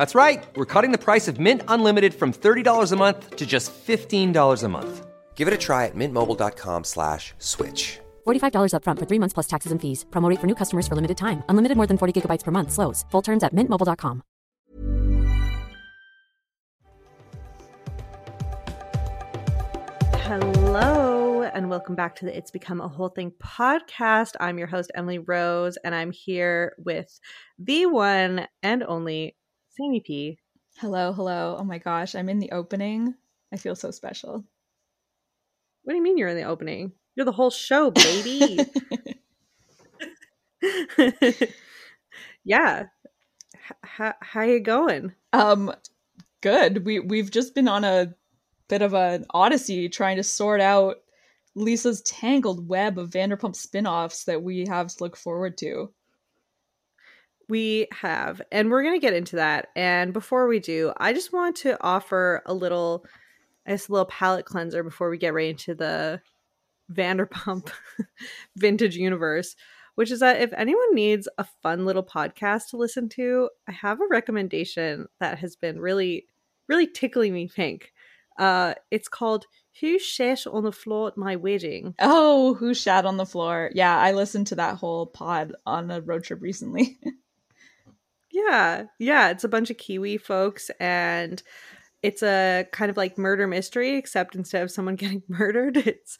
That's right. We're cutting the price of Mint Unlimited from $30 a month to just $15 a month. Give it a try at mintmobile.com slash switch. $45 upfront for three months plus taxes and fees. Promo rate for new customers for limited time. Unlimited more than 40 gigabytes per month. Slows. Full terms at mintmobile.com. Hello, and welcome back to the It's Become a Whole Thing podcast. I'm your host, Emily Rose, and I'm here with the one and only Sammy P. Hello, hello. Oh my gosh, I'm in the opening. I feel so special. What do you mean you're in the opening? You're the whole show, baby. yeah. H- how you going? Um good. We we've just been on a bit of an odyssey trying to sort out Lisa's tangled web of Vanderpump spin-offs that we have to look forward to. We have, and we're going to get into that. And before we do, I just want to offer a little, a little palate cleanser before we get right into the Vanderpump vintage universe, which is that if anyone needs a fun little podcast to listen to, I have a recommendation that has been really, really tickling me pink. Uh, it's called Who Shat on the Floor at My Wedding. Oh, Who Shat on the Floor. Yeah, I listened to that whole pod on a road trip recently. yeah, yeah, it's a bunch of Kiwi folks and it's a kind of like murder mystery, except instead of someone getting murdered, it's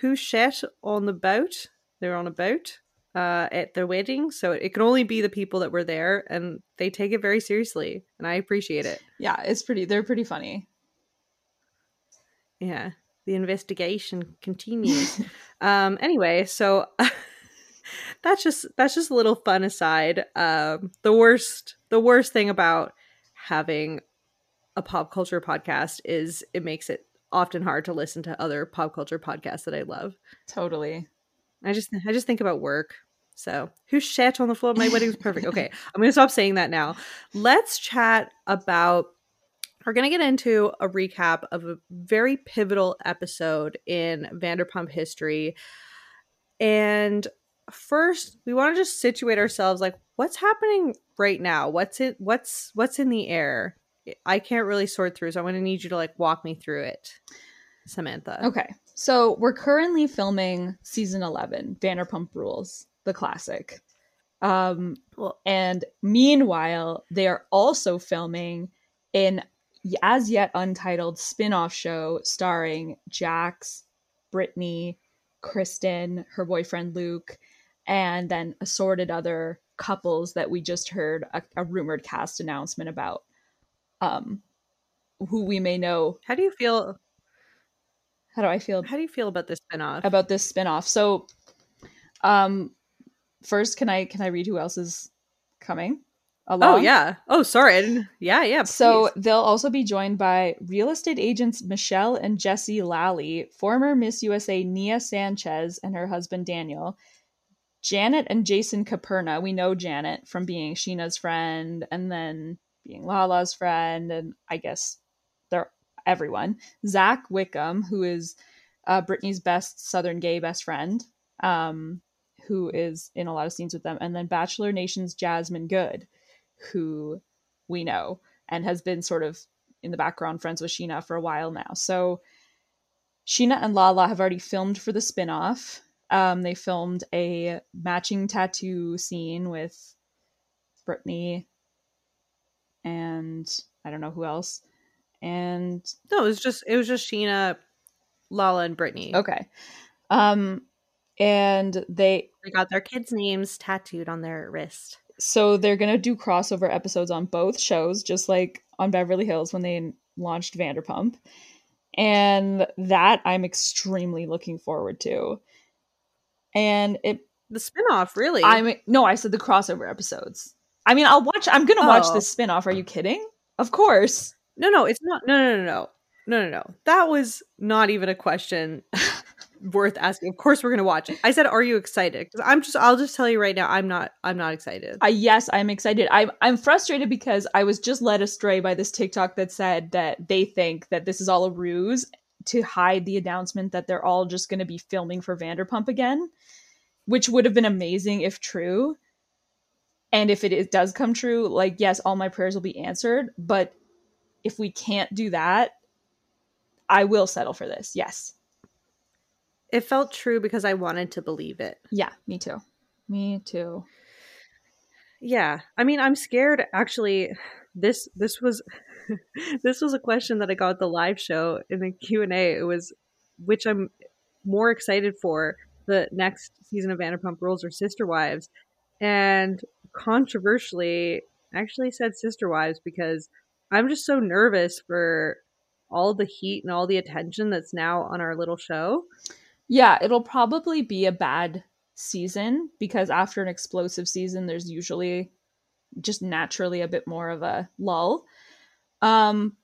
who shat on the boat. They're on a boat uh, at their wedding, so it can only be the people that were there, and they take it very seriously, and I appreciate it. Yeah, it's pretty. They're pretty funny. Yeah, the investigation continues. um. Anyway, so. that's just that's just a little fun aside. Um, the worst the worst thing about having a pop culture podcast is it makes it often hard to listen to other pop culture podcasts that I love. Totally. I just I just think about work. So who shat on the floor my wedding was perfect. Okay, I'm gonna stop saying that now. Let's chat about we're gonna get into a recap of a very pivotal episode in Vanderpump history. And first, we want to just situate ourselves like what's happening right now? What's it what's what's in the air? I can't really sort through, so I'm going to need you to like walk me through it, Samantha. Okay. So we're currently filming season 11, Vanderpump Rules, the classic. Um, and meanwhile, they are also filming an as yet untitled spin-off show starring Jax, Brittany, Kristen, her boyfriend Luke, and then assorted other couples that we just heard a, a rumored cast announcement about. Um, who we may know. How do you feel? How do I feel? How do you feel about this spinoff? About this spinoff. So, um, first, can I can I read who else is coming? Along? Oh yeah. Oh sorry. Yeah yeah. Please. So they'll also be joined by real estate agents Michelle and Jesse Lally, former Miss USA Nia Sanchez and her husband Daniel, Janet and Jason Caprera. We know Janet from being Scheana's friend and then being Lala's friend, and I guess they're everyone. Zach Wickham, who is uh, Brittany's best Southern gay best friend, um, who is in a lot of scenes with them, and then Bachelor Nation's Jasmine Goode, who we know and has been sort of in the background friends with Scheana for a while now. So Scheana and Lala have already filmed for the spinoff. Um, they filmed a matching tattoo scene with Brittany and I don't know who else. And no, it was just it was just Scheana, Lala, and Brittany. Okay. Um and they they got their kids' names tattooed on their wrist. So they're gonna do crossover episodes on both shows, just like on Beverly Hills when they launched Vanderpump. And that I'm extremely looking forward to. And it the spinoff, really. I mean, no, I said the crossover episodes. I mean, I'll watch. I'm gonna watch oh. this spinoff. Are you kidding? Of course. No, no, it's not. No, no, no, no, no, no, no. That was not even a question worth asking. Of course, we're gonna watch it. I said, "Are you excited?" Because I'm just. I'll just tell you right now. I'm not. I'm not excited. Uh, yes, I'm excited. I'm. I'm frustrated because I was just led astray by this TikTok that said that they think that this is all a ruse to hide the announcement that they're all just going to be filming for Vanderpump again, which would have been amazing if true. And if it is, does come true like yes all my prayers will be answered but if we can't do that i will settle for this yes. It felt true because i wanted to believe it. Yeah me too. Me too. Yeah i mean i'm scared actually this this was this was a question that i got at the live show in the q&a it was which i'm more excited for the next season of vanderpump rules or sister wives and controversially actually said Sister Wives because I'm just so nervous for all the heat and all the attention that's now on our little show. Yeah, it'll probably be a bad season because after an explosive season there's usually just naturally a bit more of a lull. Um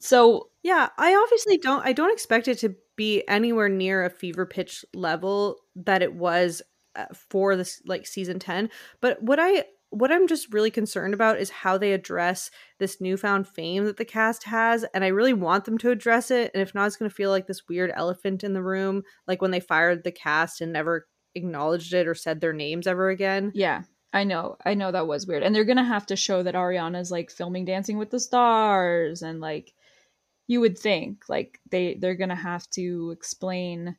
so yeah, I obviously don't I don't expect it to be anywhere near a fever pitch level that it was uh, for this like season 10 but what i what i'm just really concerned about is how they address this newfound fame that the cast has and i really want them to address it. And if not it's going to feel like this weird elephant in the room like when they fired the cast and never acknowledged it or said their names ever again. Yeah I know, I know that was weird. And they're gonna have to show that Ariana's like filming Dancing with the Stars and like you would think like they they're gonna have to explain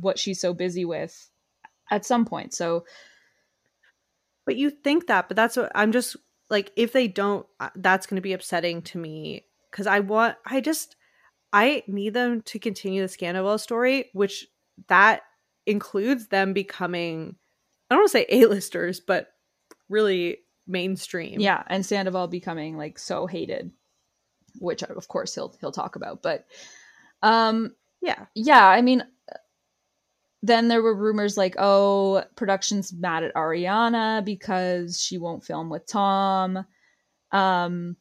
what she's so busy with at some point. So, but you think that, but that's what I'm just like, if they don't, uh, that's to be upsetting to me because I want, I just, I need them to continue the Scandal story, which that includes them becoming, I don't want to say A-listers, but really mainstream. Yeah, and Sandoval becoming like so hated, which of course he'll he'll talk about. But um yeah. Yeah, I mean then there were rumors like, oh, production's mad at Ariana because she won't film with Tom. Um,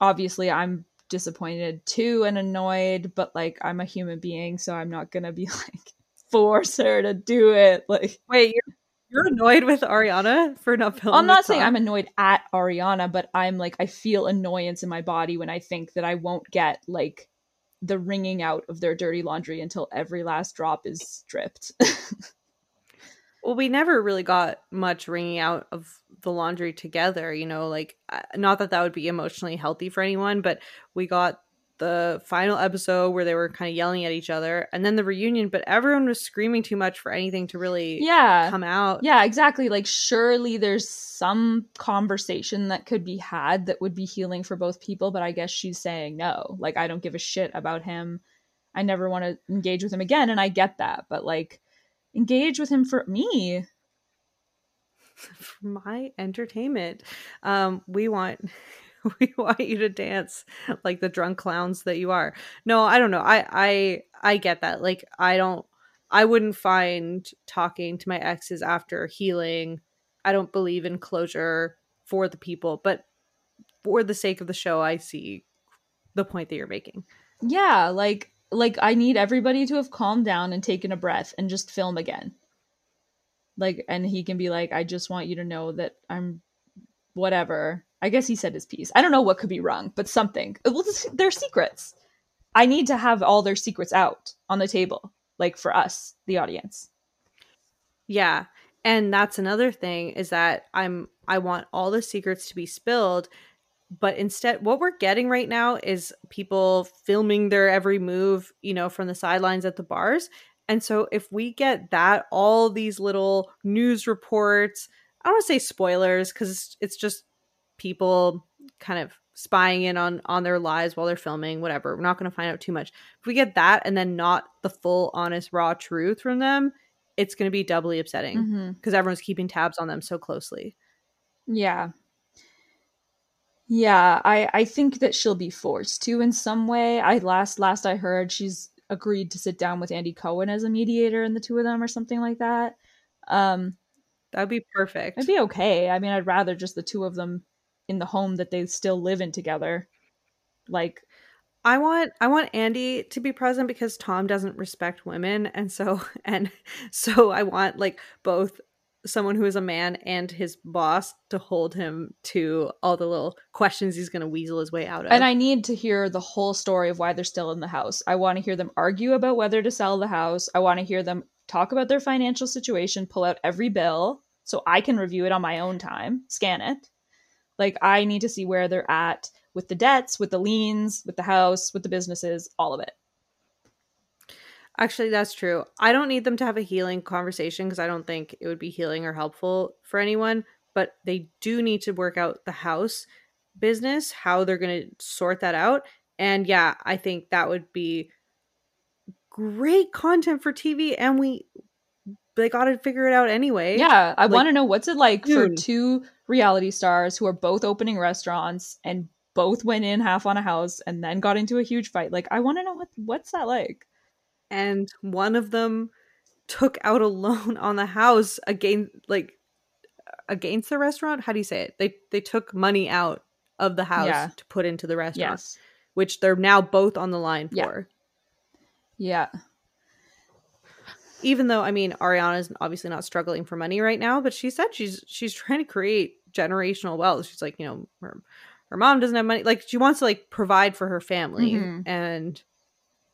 obviously, I'm disappointed too and annoyed, but like, I'm a human being, so I'm not gonna be like force her to do it. Like, wait, you're you're annoyed with Ariana for not filming. I'm not saying I'm annoyed at Ariana, but I'm like, I feel annoyance in my body when I think that I won't get like the wringing out of their dirty laundry until every last drop is stripped. well, we never really got much wringing out of the laundry together, you know, like uh, not that that would be emotionally healthy for anyone, but we got the final episode where they were kind of yelling at each other and then the reunion but everyone was screaming too much for anything to really yeah. come out. Yeah exactly. Like surely there's some conversation that could be had that would be healing for both people but i guess she's saying no. Like i don't give a shit about him. I never want to engage with him again and i get that but like engage with him for me. For my entertainment um we want we want you to dance like the drunk clowns that you are. No, I don't know. I I I get that. Like I don't I wouldn't find talking to my exes after healing. I don't believe in closure for the people, but for the sake of the show, I see the point that you're making. Yeah, like like I need everybody to have calmed down and taken a breath and just film again. Like and he can be like I just want you to know that I'm whatever I guess he said his piece. I don't know what could be wrong, but something. Well, they're secrets. I need to have all their secrets out on the table, like for us, the audience. Yeah. And that's another thing is that I'm I want all the secrets to be spilled, but instead what we're getting right now is people filming their every move, you know, from the sidelines at the bars. And so if we get that all these little news reports, I don't want to say spoilers cuz it's just people kind of spying in on on their lives while they're filming whatever. We're not going to find out too much. If we get that and then not the full honest raw truth from them it's going to be doubly upsetting because mm-hmm. everyone's keeping tabs on them so closely. Yeah. Yeah i i think that she'll be forced to in some way. I last last i heard she's agreed to sit down with andy cohen as a mediator in the two of them or something like that. Um that'd be perfect. it'd be okay. I mean i'd rather just the two of them in the home that they still live in together. Like I want I want Andy to be present because Tom doesn't respect women and so and so I want like both someone who is a man and his boss to hold him to all the little questions he's going to weasel his way out of. And I need to hear the whole story of why they're still in the house. I want to hear them argue about whether to sell the house. I want to hear them talk about their financial situation, pull out every bill so I can review it on my own time, scan it. Like I need to see where they're at with the debts, with the liens, with the house, with the businesses, all of it. Actually, that's true. I don't need them to have a healing conversation because I don't think it would be healing or helpful for anyone, but they do need to work out the house business, how they're going to sort that out. And yeah, I think that would be great content for TV and we they got to figure it out anyway. Yeah, I like, want to know what's it like for two reality stars who are both opening restaurants and both went in half on a house and then got into a huge fight. Like, I want to know what what's that like. And one of them took out a loan on the house against like against the restaurant. How do you say it? They they took money out of the house yeah. to put into the restaurant, yes. which they're now both on the line for. Yeah. yeah even though I mean Ariana's obviously not struggling for money right now, but she said she's she's trying to create generational wealth. She's like, you know, her, her mom doesn't have money. Like she wants to like provide for her family mm-hmm. and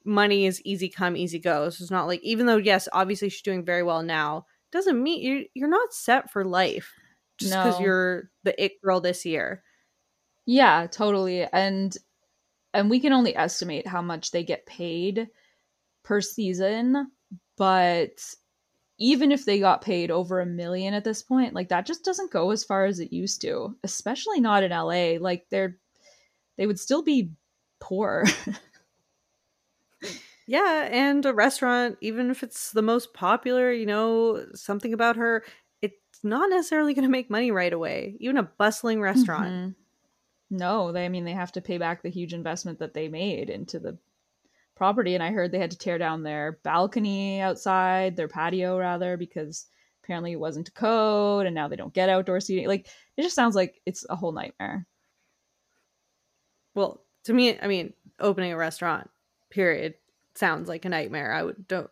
money is easy come, easy go. So it's not like even though yes, obviously she's doing very well now, doesn't mean you you're not set for life just because no. you're the it girl this year. Yeah, totally. And and we can only estimate how much they get paid per season but even if they got paid over a million at this point, like that just doesn't go as far as it used to, especially not in LA. Like they're they would still be poor. yeah, and a restaurant, even if it's the most popular, you know, something about her, it's not necessarily going to make money right away. Even a bustling restaurant. Mm-hmm. No, they I mean they have to pay back the huge investment that they made into the property and I heard they had to tear down their balcony outside, their patio rather, because apparently it wasn't code and now they don't get outdoor seating. Like it just sounds like it's a whole nightmare. Well, to me, I mean, opening a restaurant, period, sounds like a nightmare. I would don't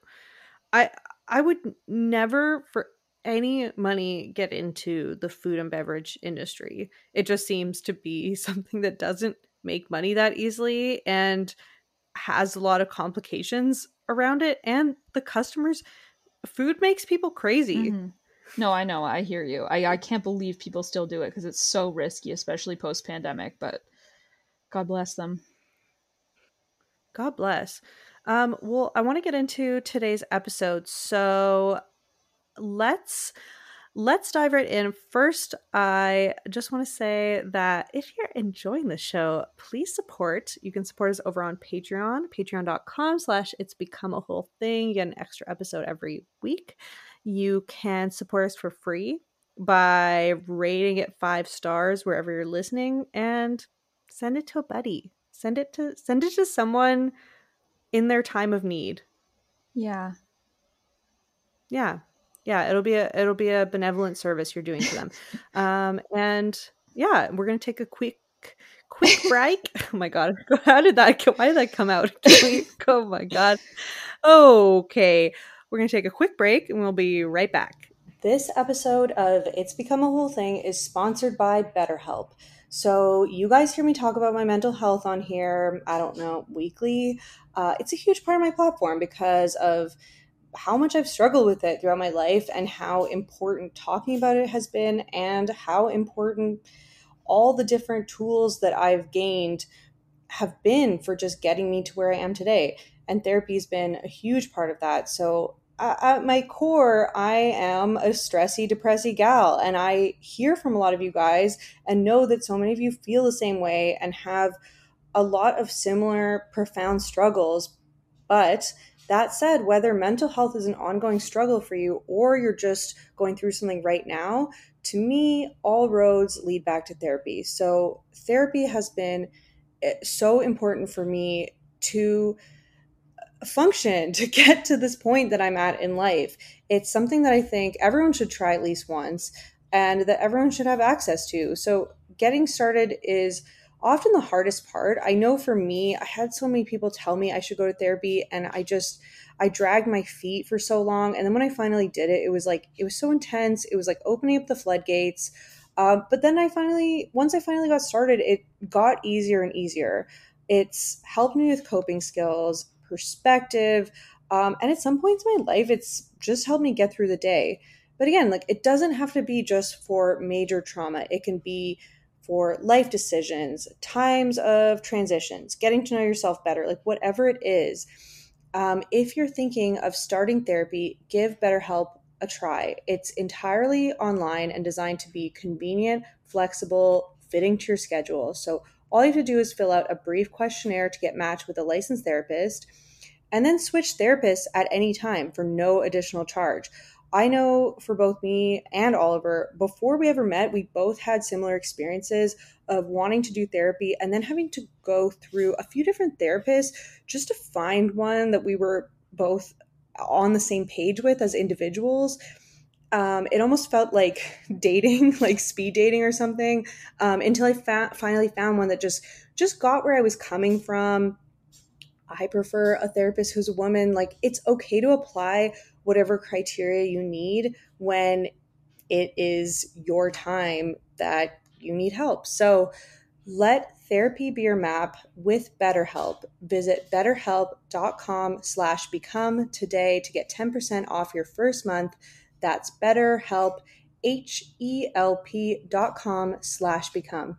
I I would never for any money get into the food and beverage industry. It just seems to be something that doesn't make money that easily and has a lot of complications around it and the customers food makes people crazy mm-hmm. no i know i hear you i, I can't believe people still do it because it's so risky especially post pandemic but god bless them God bless. Um, well, I want to get into today's episode. So let's let's dive right in. First, I just want to say that if you're enjoying the show, please support. You can support us over on Patreon, patreon.com slash it's become a whole thing. You get an extra episode every week. You can support us for free by rating it five stars wherever you're listening and send it to a buddy. Send it to send it to someone in their time of need. Yeah. Yeah. Yeah, it'll be a it'll be a benevolent service you're doing to them. um and yeah, we're going to take a quick quick break. oh my god. How did that why did that come out? oh my god. Okay. We're going to take a quick break and we'll be right back. This episode of It's Become a Whole Thing is sponsored by BetterHelp. So, you guys hear me talk about my mental health on here, I don't know, weekly. Uh, it's a huge part of my platform because of how much I've struggled with it throughout my life and how important talking about it has been, and how important all the different tools that I've gained have been for just getting me to where I am today. And therapy has been a huge part of that. So, at my core, I am a stressy, depressy gal. And I hear from a lot of you guys and know that so many of you feel the same way and have a lot of similar profound struggles. But that said, whether mental health is an ongoing struggle for you or you're just going through something right now, to me, all roads lead back to therapy. So, therapy has been eh, so important for me to function to get to this point that I'm at in life. It's something that I think everyone should try at least once and that everyone should have access to. So, getting started is often the hardest part. I know for me, I had so many people tell me I should go to therapy, and I just, I dragged my feet for so long. And then when I finally did it, it was like, it was so intense. It was like opening up the floodgates. Uh, but then I finally, once I finally got started, it got easier and easier. It's helped me with coping skills perspective. Um, and at some points in my life, it's just helped me get through the day. But again, like it doesn't have to be just for major trauma, it can be for life decisions, times of transitions, getting to know yourself better, like whatever it is. Um, if you're thinking of starting therapy, give BetterHelp a try. It's entirely online and designed to be convenient, flexible, fitting to your schedule. So all you have to do is fill out a brief questionnaire to get matched with a licensed therapist and then switch therapists at any time for no additional charge. I know for both me and Oliver, before we ever met, we both had similar experiences of wanting to do therapy and then having to go through a few different therapists just to find one that we were both on the same page with as individuals. Um, it almost felt like dating, like speed dating or something, um, until I fa- finally found one that just just got where I was coming from I prefer a therapist who's a woman. Like, it's okay to apply whatever criteria you need when it is your time that you need help. So, let therapy be your map with BetterHelp. Visit betterhelp.com slash become today to get 10% off your first month. That's betterhelp, H-E-L-P dot com slash become.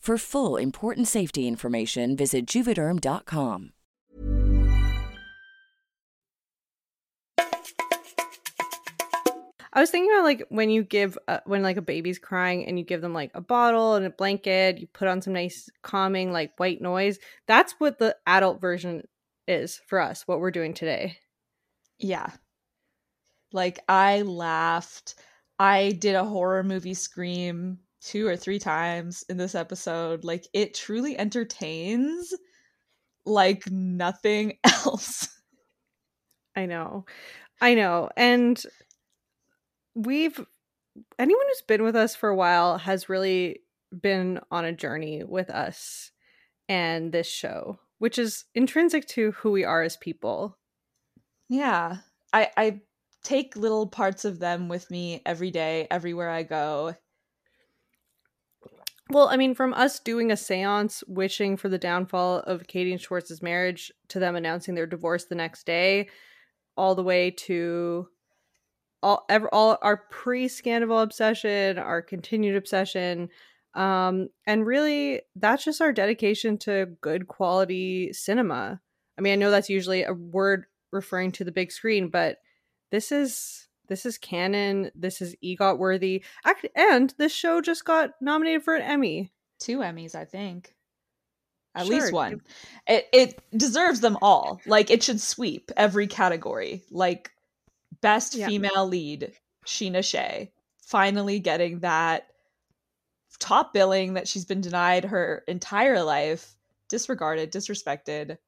For full important safety information, visit juvederm.com. I was thinking about like when you give uh, when like a baby's crying and you give them like a bottle and a blanket, you put on some nice calming like white noise. That's what the adult version is for us. What we're doing today. Yeah. Like I laughed. I did a horror movie scream two or three times in this episode. Like it truly entertains like nothing else. I know. I know. And we've anyone who's been with us for a while has really been on a journey with us and this show, which is intrinsic to who we are as people. Yeah. I I take little parts of them with me every day, everywhere I go. Well, I mean, from us doing a seance wishing for the downfall of Katie and Schwartz's marriage to them announcing their divorce the next day, all the way to all ever all our pre-Scandival obsession, our continued obsession, um, and really that's just our dedication to good quality cinema. I mean, I know that's usually a word referring to the big screen, but this is this is canon. This is EGOT worthy. And this show just got nominated for an Emmy. Two Emmys, I think. At sure. least one. It it deserves them all. Like it should sweep every category. Like best yeah. female lead, Scheana Shay, finally getting that top billing that she's been denied her entire life, disregarded, disrespected.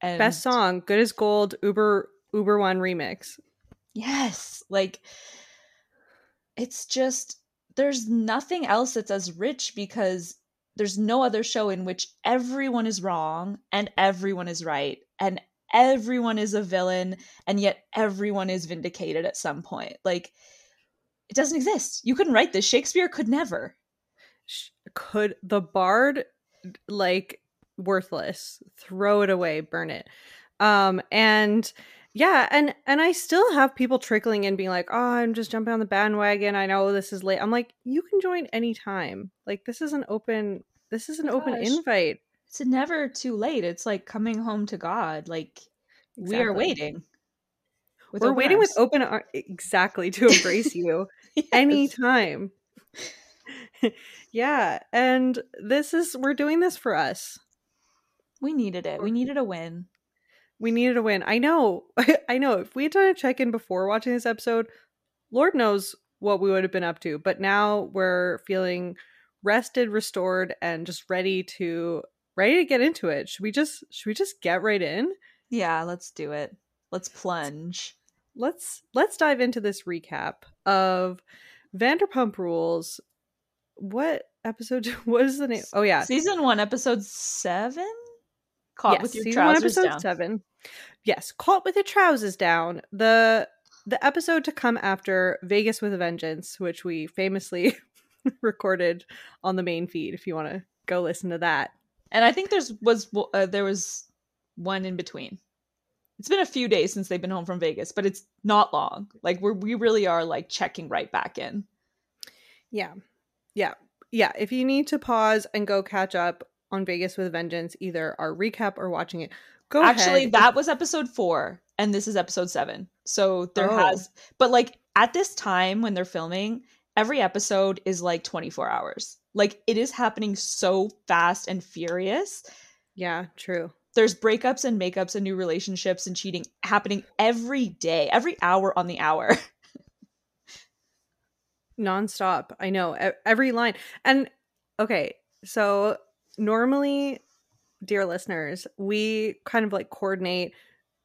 And best song, Good as Gold, Uber Uber One remix. Yes. Like it's just there's nothing else that's as rich because there's no other show in which everyone is wrong and everyone is right and everyone is a villain and yet everyone is vindicated at some point. Like it doesn't exist. You couldn't write this. Shakespeare could never. Could the bard like worthless, throw it away, burn it. Um and yeah, and and I still have people trickling in being like, "Oh, I'm just jumping on the bandwagon. I know this is late." I'm like, "You can join anytime. Like this is an open this is an oh Gosh. open invite. It's never too late. It's like coming home to God. Like exactly. we are waiting. We're waiting arms. with open ar- exactly to embrace you yes. anytime. yeah, and this is we're doing this for us. We needed it. We needed a win. We needed a win. I know. I know. If we had done a check in before watching this episode, Lord knows what we would have been up to. But now we're feeling rested, restored, and just ready to ready to get into it. Should we just should we just get right in? Yeah, let's do it. Let's plunge. Let's let's dive into this recap of Vanderpump Rules. What episode? What is the name? Oh yeah, season one, episode seven. Caught yes, with your trousers one, episode down. seven. Yes, caught with your trousers down. The the episode to come after Vegas with a Vengeance, which we famously recorded on the main feed. If you want to go listen to that, and I think there's was uh, there was one in between. It's been a few days since they've been home from Vegas, but it's not long. Like we we really are like checking right back in. Yeah, yeah, yeah. If you need to pause and go catch up on Vegas with a Vengeance, either our recap or watching it, go Actually, ahead. that was episode four, and this is episode seven. So there oh. has, but like at this time when they're filming, every episode is like 24 hours. Like it is happening so fast and furious. Yeah, true. There's breakups and makeups and new relationships and cheating happening every day, every hour on the hour. nonstop. I know every line. And okay, so normally, dear listeners, we kind of like coordinate.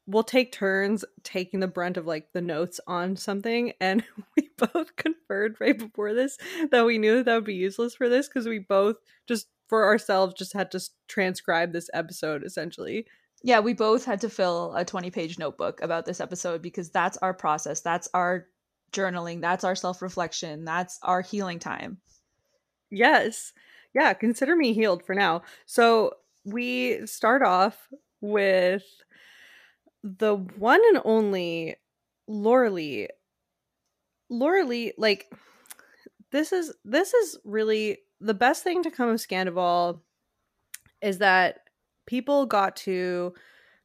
We'll take turns taking the brunt of like the notes on something, and we both conferred right before this that we knew that that would be useless for this because we both just for ourselves just had to transcribe this episode essentially. Yeah, we both had to fill a 20 page notebook about this episode because that's our process. That's our journaling. That's our self reflection. That's our healing time. Yes. Yeah, consider me healed for now. So we start off with the one and only Laura-Leigh. Laura Lee, like this is this is really the best thing to come of Scandival is that people got to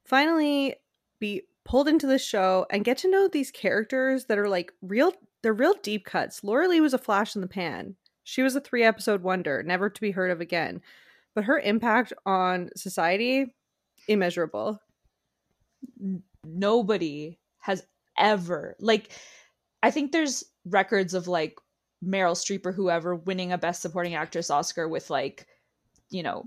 finally be pulled into the show and get to know these characters that are like real they're real deep cuts. Laura-Leigh was a flash in the pan. She was a three episode wonder, never to be heard of again. But her impact on society, immeasurable. Nobody has ever, like, I think there's records of like Meryl Streep or whoever winning a Best Supporting Actress Oscar with like, you know,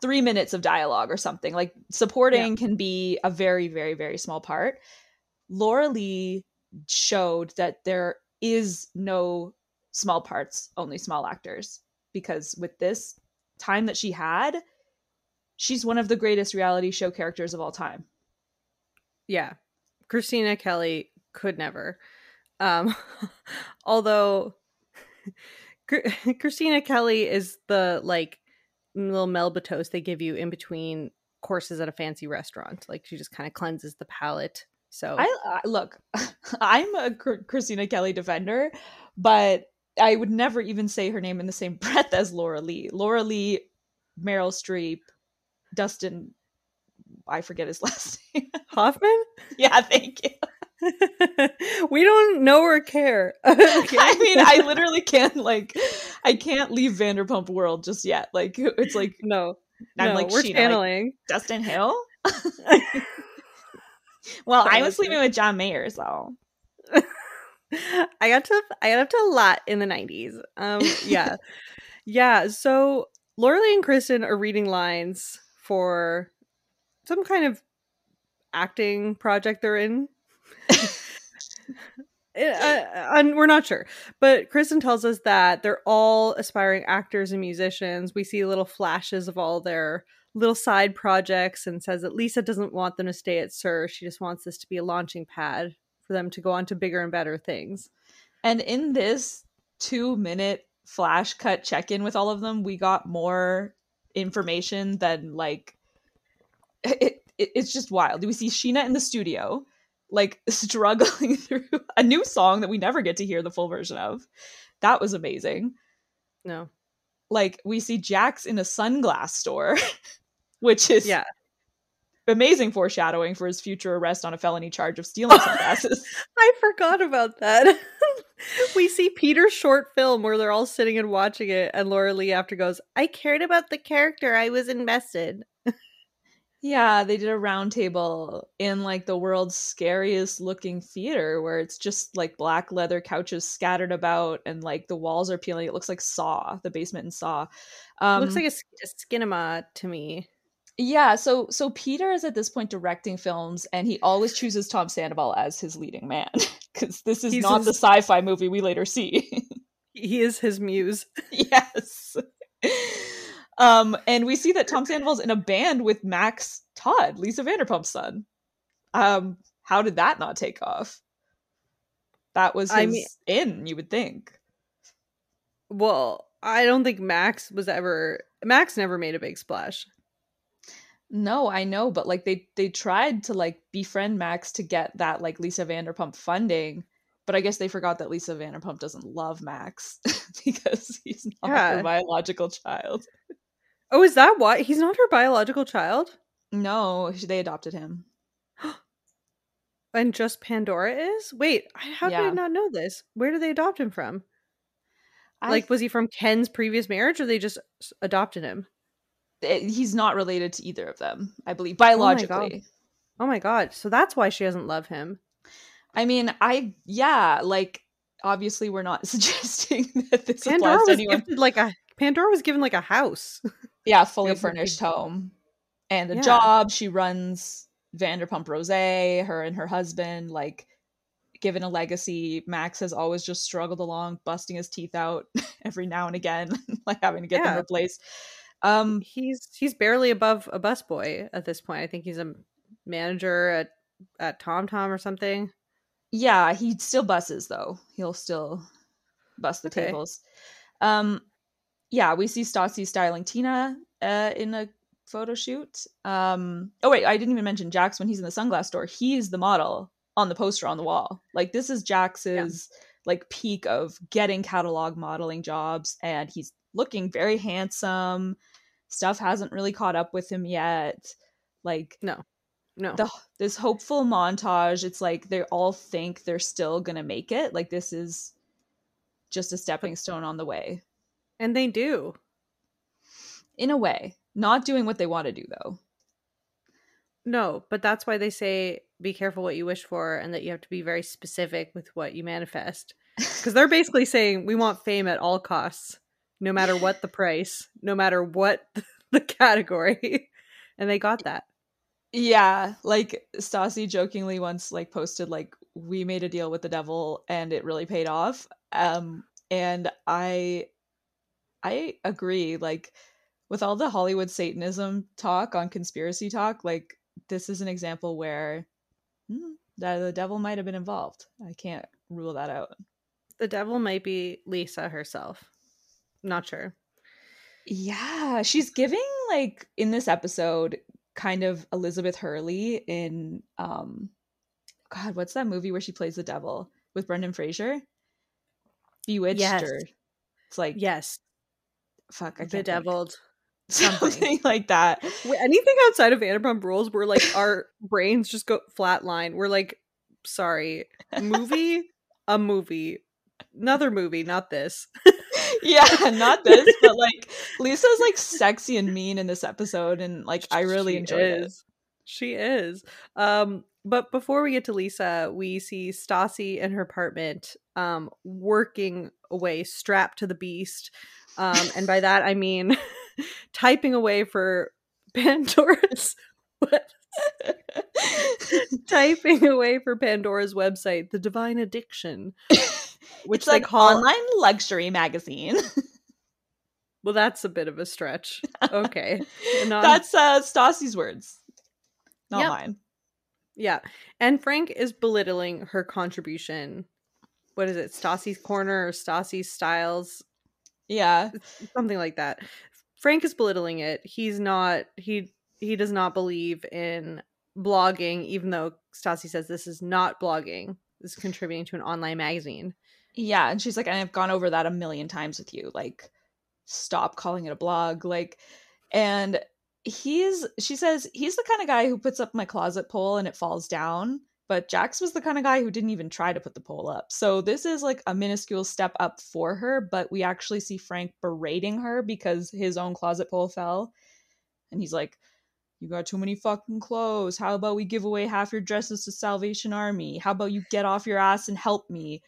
three minutes of dialogue or something. Like, supporting can be a very, very, very small part. Laura-Leigh showed that there is no small parts, only small actors. Because with this time that she had, she's one of the greatest reality show characters of all time. Yeah. Kristina Kelly could never. Um although Kristina Kelly is the like little melba toast they give you in between courses at a fancy restaurant. Like she just kind of cleanses the palate. So I, I look, I'm a Kristina Kelly defender, but I would never even say her name in the same breath as Laura-Leigh. Laura Lee, Meryl Streep, Dustin, I forget his last name. Hoffman? yeah, thank you. we don't know or care. I mean, I literally can't like, I can't leave Vanderpump World just yet. Like, it's like no, I'm no, like we're Scheana, like, channeling. Dustin Hill. well, I was sleeping with John Mayer, so I got to I got up to a lot in the nineties. Um yeah. yeah. So Lee and Kristen are reading lines for some kind of acting project they're in. Uh, and we're not sure, but Kristen tells us that they're all aspiring actors and musicians. We see little flashes of all their little side projects, and says that Lisa doesn't want them to stay at SUR. She just wants this to be a launching pad for them to go on to bigger and better things. And in this two minute flash cut check in with all of them, we got more information than like it, it, it's just wild. We see Scheana in the studio, like struggling through a new song that we never get to hear the full version of. That was amazing. No, Like we see Jax in a sunglass store, which is yeah, amazing foreshadowing for his future arrest on a felony charge of stealing sunglasses. I forgot about that. we see Peter's short film where they're all sitting and watching it, and Laura-Leigh after goes, "I cared about the character. I was invested." Yeah, they did a roundtable in like the world's scariest looking theater where it's just like black leather couches scattered about and like the walls are peeling. It looks like Saw, the basement in Saw. Um, Looks like a, a skinema to me. Yeah. So so Peter is at this point directing films and he always chooses Tom Sandoval as his leading man because this is He's not his- the sci-fi movie we later see. He is his muse. yes. Um, and we see that Tom Sandoval's in a band with Max Todd, Lisa Vanderpump's son. Um, how did that not take off? That was his I mean- in, you would think. Well, I don't think Max was ever. Max never made a big splash. No, I know, but like they they tried to like befriend Max to get that like Lisa Vanderpump funding, but I guess they forgot that Lisa Vanderpump doesn't love Max because he's not Yeah. her biological child. Oh, is that why he's not her biological child? No, they adopted him. And just Pandora is? Wait, how did I not know this? Where did they adopt him from? I- like, was he from Ken's previous marriage, or they just adopted him? It- he's not related to either of them, I believe, oh my God. biologically. Oh my god! So that's why she doesn't love him. I mean, I yeah, like obviously we're not suggesting that this Pandora applies to anyone. like a Pandora was given like a house. Yeah, fully furnished home. And a Yeah. job. She runs Vanderpump Rose, her and her husband, like given a legacy, Max has always just struggled along, busting his teeth out every now and again, like having to get them replaced. Um he's he's barely above a busboy at this point. I think he's a manager at at TomTom or something. yeah, he still busses though. He'll still bust the Okay. tables. Um yeah, we see Stassi styling Tina uh in a photo shoot. Um oh wait, I didn't even mention Jax when he's in the sunglass store. He's the model on the poster on the wall. Like this is Jax's like peak of getting catalog modeling jobs and he's looking very handsome. Stuff hasn't really caught up with him yet. Like No, the this hopeful montage it's like they all think they're still gonna make it. Like this is just a stepping stone on the way. And they do. in a way. Not doing what they want to do though. No, but that's why they say be careful what you wish for and that you have to be very specific with what you manifest. Because they're basically saying we want fame at all costs, no matter what the price, no matter what the category. And they got that. yeah like Stassi jokingly once like posted like we made a deal with the devil and it really paid off um and i i agree like with all the hollywood satanism talk on conspiracy talk like this is an example where hmm, that the devil might have been involved i can't rule that out The devil might be Lisa herself. Not sure. Yeah, she's giving like in this episode kind of Elizabeth Hurley in um God, what's that movie where she plays the devil with Brendan Fraser? Bewitched Yes. or it's like Yes, fuck, I can't think. bedeviled. something like that. Anything outside of Vanderpump Rules where like our brains just go flatline. We're like, sorry, movie, a movie, another movie, not this. Yeah, not this, but like Lisa's like sexy and mean in this episode and like I really She enjoyed it. is. She is. Um, but before we get to Lisa, we see Stassi in her apartment, um, working away, strapped to the beast. Um, and by that I mean typing away for Pandora's what? typing away for Pandora's website, The Divine Addiction, which like call online luxury magazine. Well, that's a bit of a stretch. Okay. Not- That's uh Stassi's words. Not Yep. mine. Yeah. And Frank is belittling her contribution. What is it? Stassi's Corner or Stassi's Styles? Yeah. Something like that. Frank is belittling it. He's not he he does not believe in blogging, even though Stassi says this is not blogging. This is contributing to an online magazine. Yeah. And she's like, I've gone over that a million times with you. Like, stop calling it a blog. Like, and he's, she says, he's the kind of guy who puts up my closet pole and it falls down. But Jax was the kind of guy who didn't even try to put the pole up. So this is like a minuscule step up for her, but we actually see Frank berating her because his own closet pole fell. And he's like, You got too many fucking clothes. How about we give away half your dresses to Salvation Army? How about you get off your ass and help me?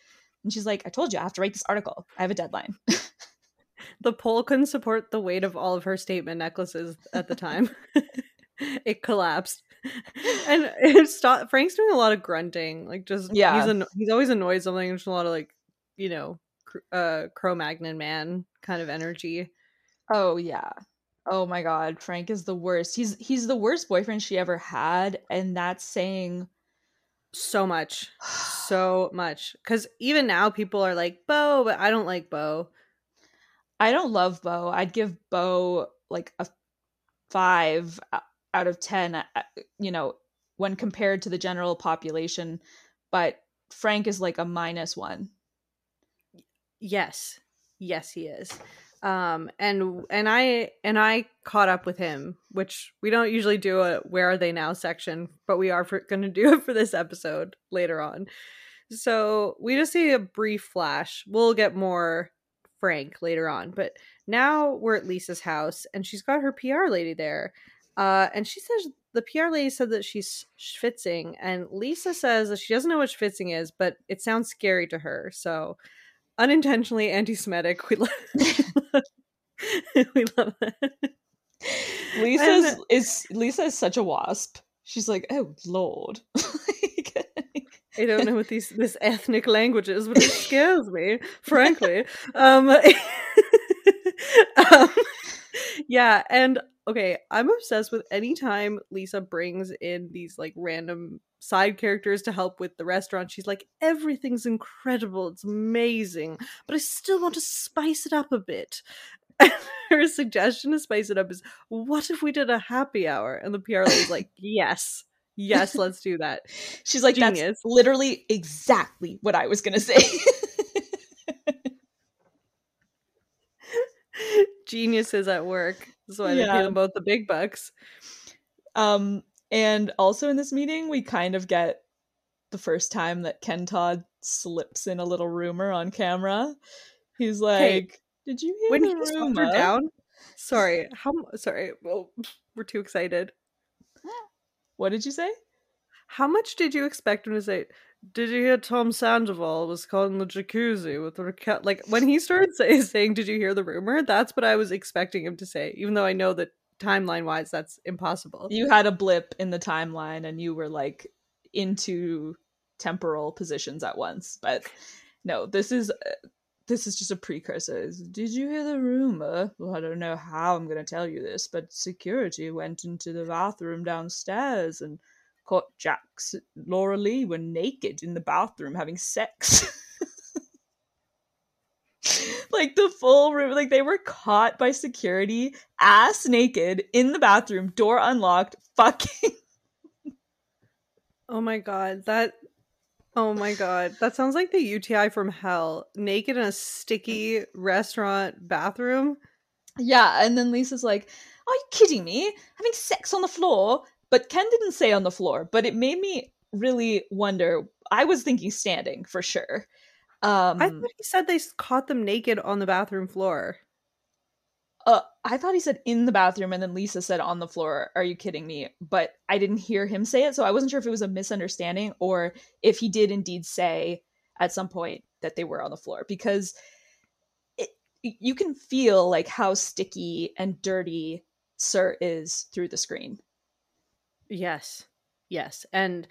And she's like, I told you I have to write this article. I have a deadline. The pole couldn't support the weight of all of her statement necklaces at the time. it collapsed. And it's sto- Frank's doing a lot of grunting, like just Yeah. He's an- he's always annoyed something. There's a lot of like, you know, cr- uh, Cro-Magnon man kind of energy. oh yeah. Oh my god, Frank is the worst. He's he's the worst boyfriend she ever had, and that's saying So much, so much. Because even now, people are like Bo, but I don't like Bo. I don't love Bo. I'd give Bo like a five out of ten. uh, You know, when compared to the general population, but Frank is like a minus one. Yes, yes, he is. Um, and and I and I caught up with him, which we don't usually do a "Where Are They Now" section, but we are going to do it for this episode later on. So we just see a brief flash. We'll get more Frank later on. But now we're at Lisa's house and she's got her PR lady there. Uh, and she says the PR lady said that she's schwitzing, and Lisa says that she doesn't know what schwitzing is, but it sounds scary to her. So unintentionally anti-Semitic. We love, we love that. Lisa is Lisa is such a wasp. She's like, oh lord. I don't know what these this ethnic language is, but it scares me, frankly. Um, um, yeah, and okay, I'm obsessed with anytime Lisa brings in these like random side characters to help with the restaurant. She's like, everything's incredible, it's amazing, but I still want to spice it up a bit. her suggestion to spice it up is, what if we did a happy hour? And the PR lady's like, yes. Yes, let's do that. She's like, Genius. that's literally exactly what I was gonna say. Geniuses at work. That's why yeah. they pay them both the big bucks. Um, and also in this meeting, we kind of get the first time that Ken Todd slips in a little rumor on camera. He's like, hey, "Did you hear when the he rumor down?" Sorry, how? Sorry, well, we're too excited. What did you say? How much did you expect him to say? Did you hear Tom Sandoval was in the jacuzzi with Raquel? Like when he started say, saying, "Did you hear the rumor?" That's what I was expecting him to say, even though I know that timeline wise that's impossible. You had a blip in the timeline, and you were like into temporal positions at once. But no, this is uh, this is just a precursor. Did you hear the rumor? Well, I don't know how I'm going to tell you this, but security went into the bathroom downstairs and caught Jax, Laura-Leigh were naked in the bathroom having sex. like the full room, like they were caught by security, ass naked in the bathroom, door unlocked, fucking. Oh my god, that Oh my god, that sounds like the UTI from hell. Naked in a sticky restaurant bathroom. Yeah, and then Lisa's like, "Are you kidding me? Having sex on the floor?" But Ken didn't say on the floor, but it made me really wonder. I was thinking standing for sure. Um, I thought he said they caught them naked on the bathroom floor. Uh, I thought he said in the bathroom, and then Lisa said on the floor. Are you kidding me? But I didn't hear him say it, so I wasn't sure if it was a misunderstanding or if he did indeed say at some point that they were on the floor because it, you can feel like how sticky and dirty SUR is through the screen. Yes, yes, and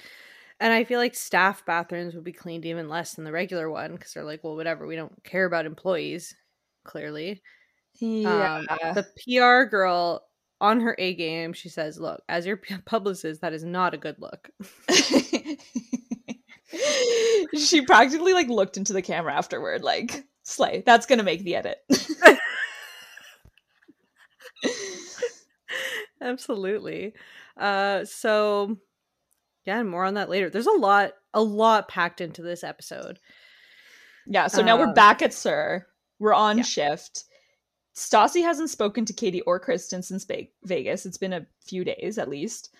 and I feel like staff bathrooms would be cleaned even less than the regular one because they're like, well, whatever. We don't care about employees, clearly. Yeah. Um, the PR girl on her A game, she says, "Look, as your publicist, that is not a good look." she practically like looked into the camera afterward, like, "Slay, that's gonna make the edit." Absolutely. Uh, so yeah, more on that later. There's a lot, a lot packed into this episode. Yeah. So now we're um, back at SUR. We're on yeah. shift Stassi hasn't spoken to Katie or Kristen since Vegas. It's been a few days at least.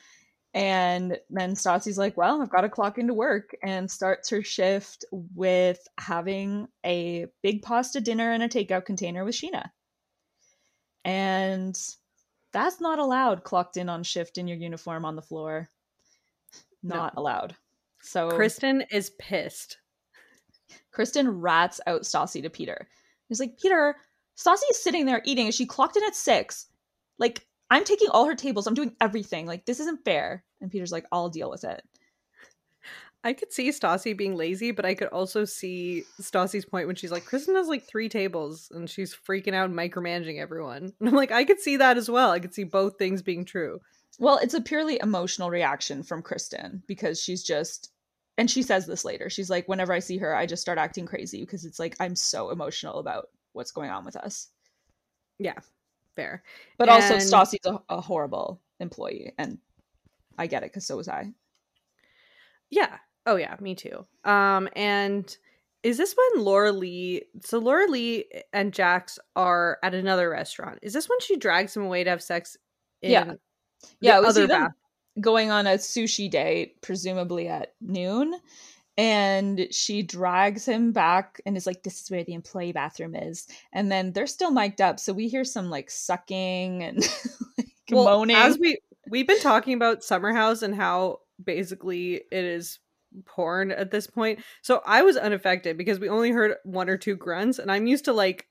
And then Stassi's like, well, I've got to clock into work and starts her shift with having a big pasta dinner and a takeout container with Scheana. And that's not allowed clocked in on shift in your uniform on the floor. Not no. allowed. So Kristen is pissed. Kristen rats out Stassi to Peter. He's like, Peter, Stassi is sitting there eating and she clocked in at six. Like, I'm taking all her tables. I'm doing everything. Like, this isn't fair. And Peter's like, I'll deal with it. I could see Stassi being lazy, but I could also see Stassi's point when she's like, Kristen has like three tables and she's freaking out and micromanaging everyone. And I'm like, I could see that as well. I could see both things being true. Well, it's a purely emotional reaction from Kristen because she's just, and she says this later. She's like, whenever I see her, I just start acting crazy because it's like, I'm so emotional about what's going on with us. Yeah, fair. But and... also, Stassi's a, a horrible employee, and I get it because so was I. Yeah. Oh yeah, me too. Um, and is this when Laura-Leigh? So Laura-Leigh and Jax are at another restaurant. Is this when she drags him away to have sex? yeah. Yeah. Other bath- going on a sushi date, presumably at noon, and she drags him back and is like, "This is where the employee bathroom is." And then they're still mic'd up, so we hear some like sucking and like well, moaning. as we we've been talking about Summer House and how basically it is porn at this point. So I was unaffected because we only heard one or two grunts, and I'm used to like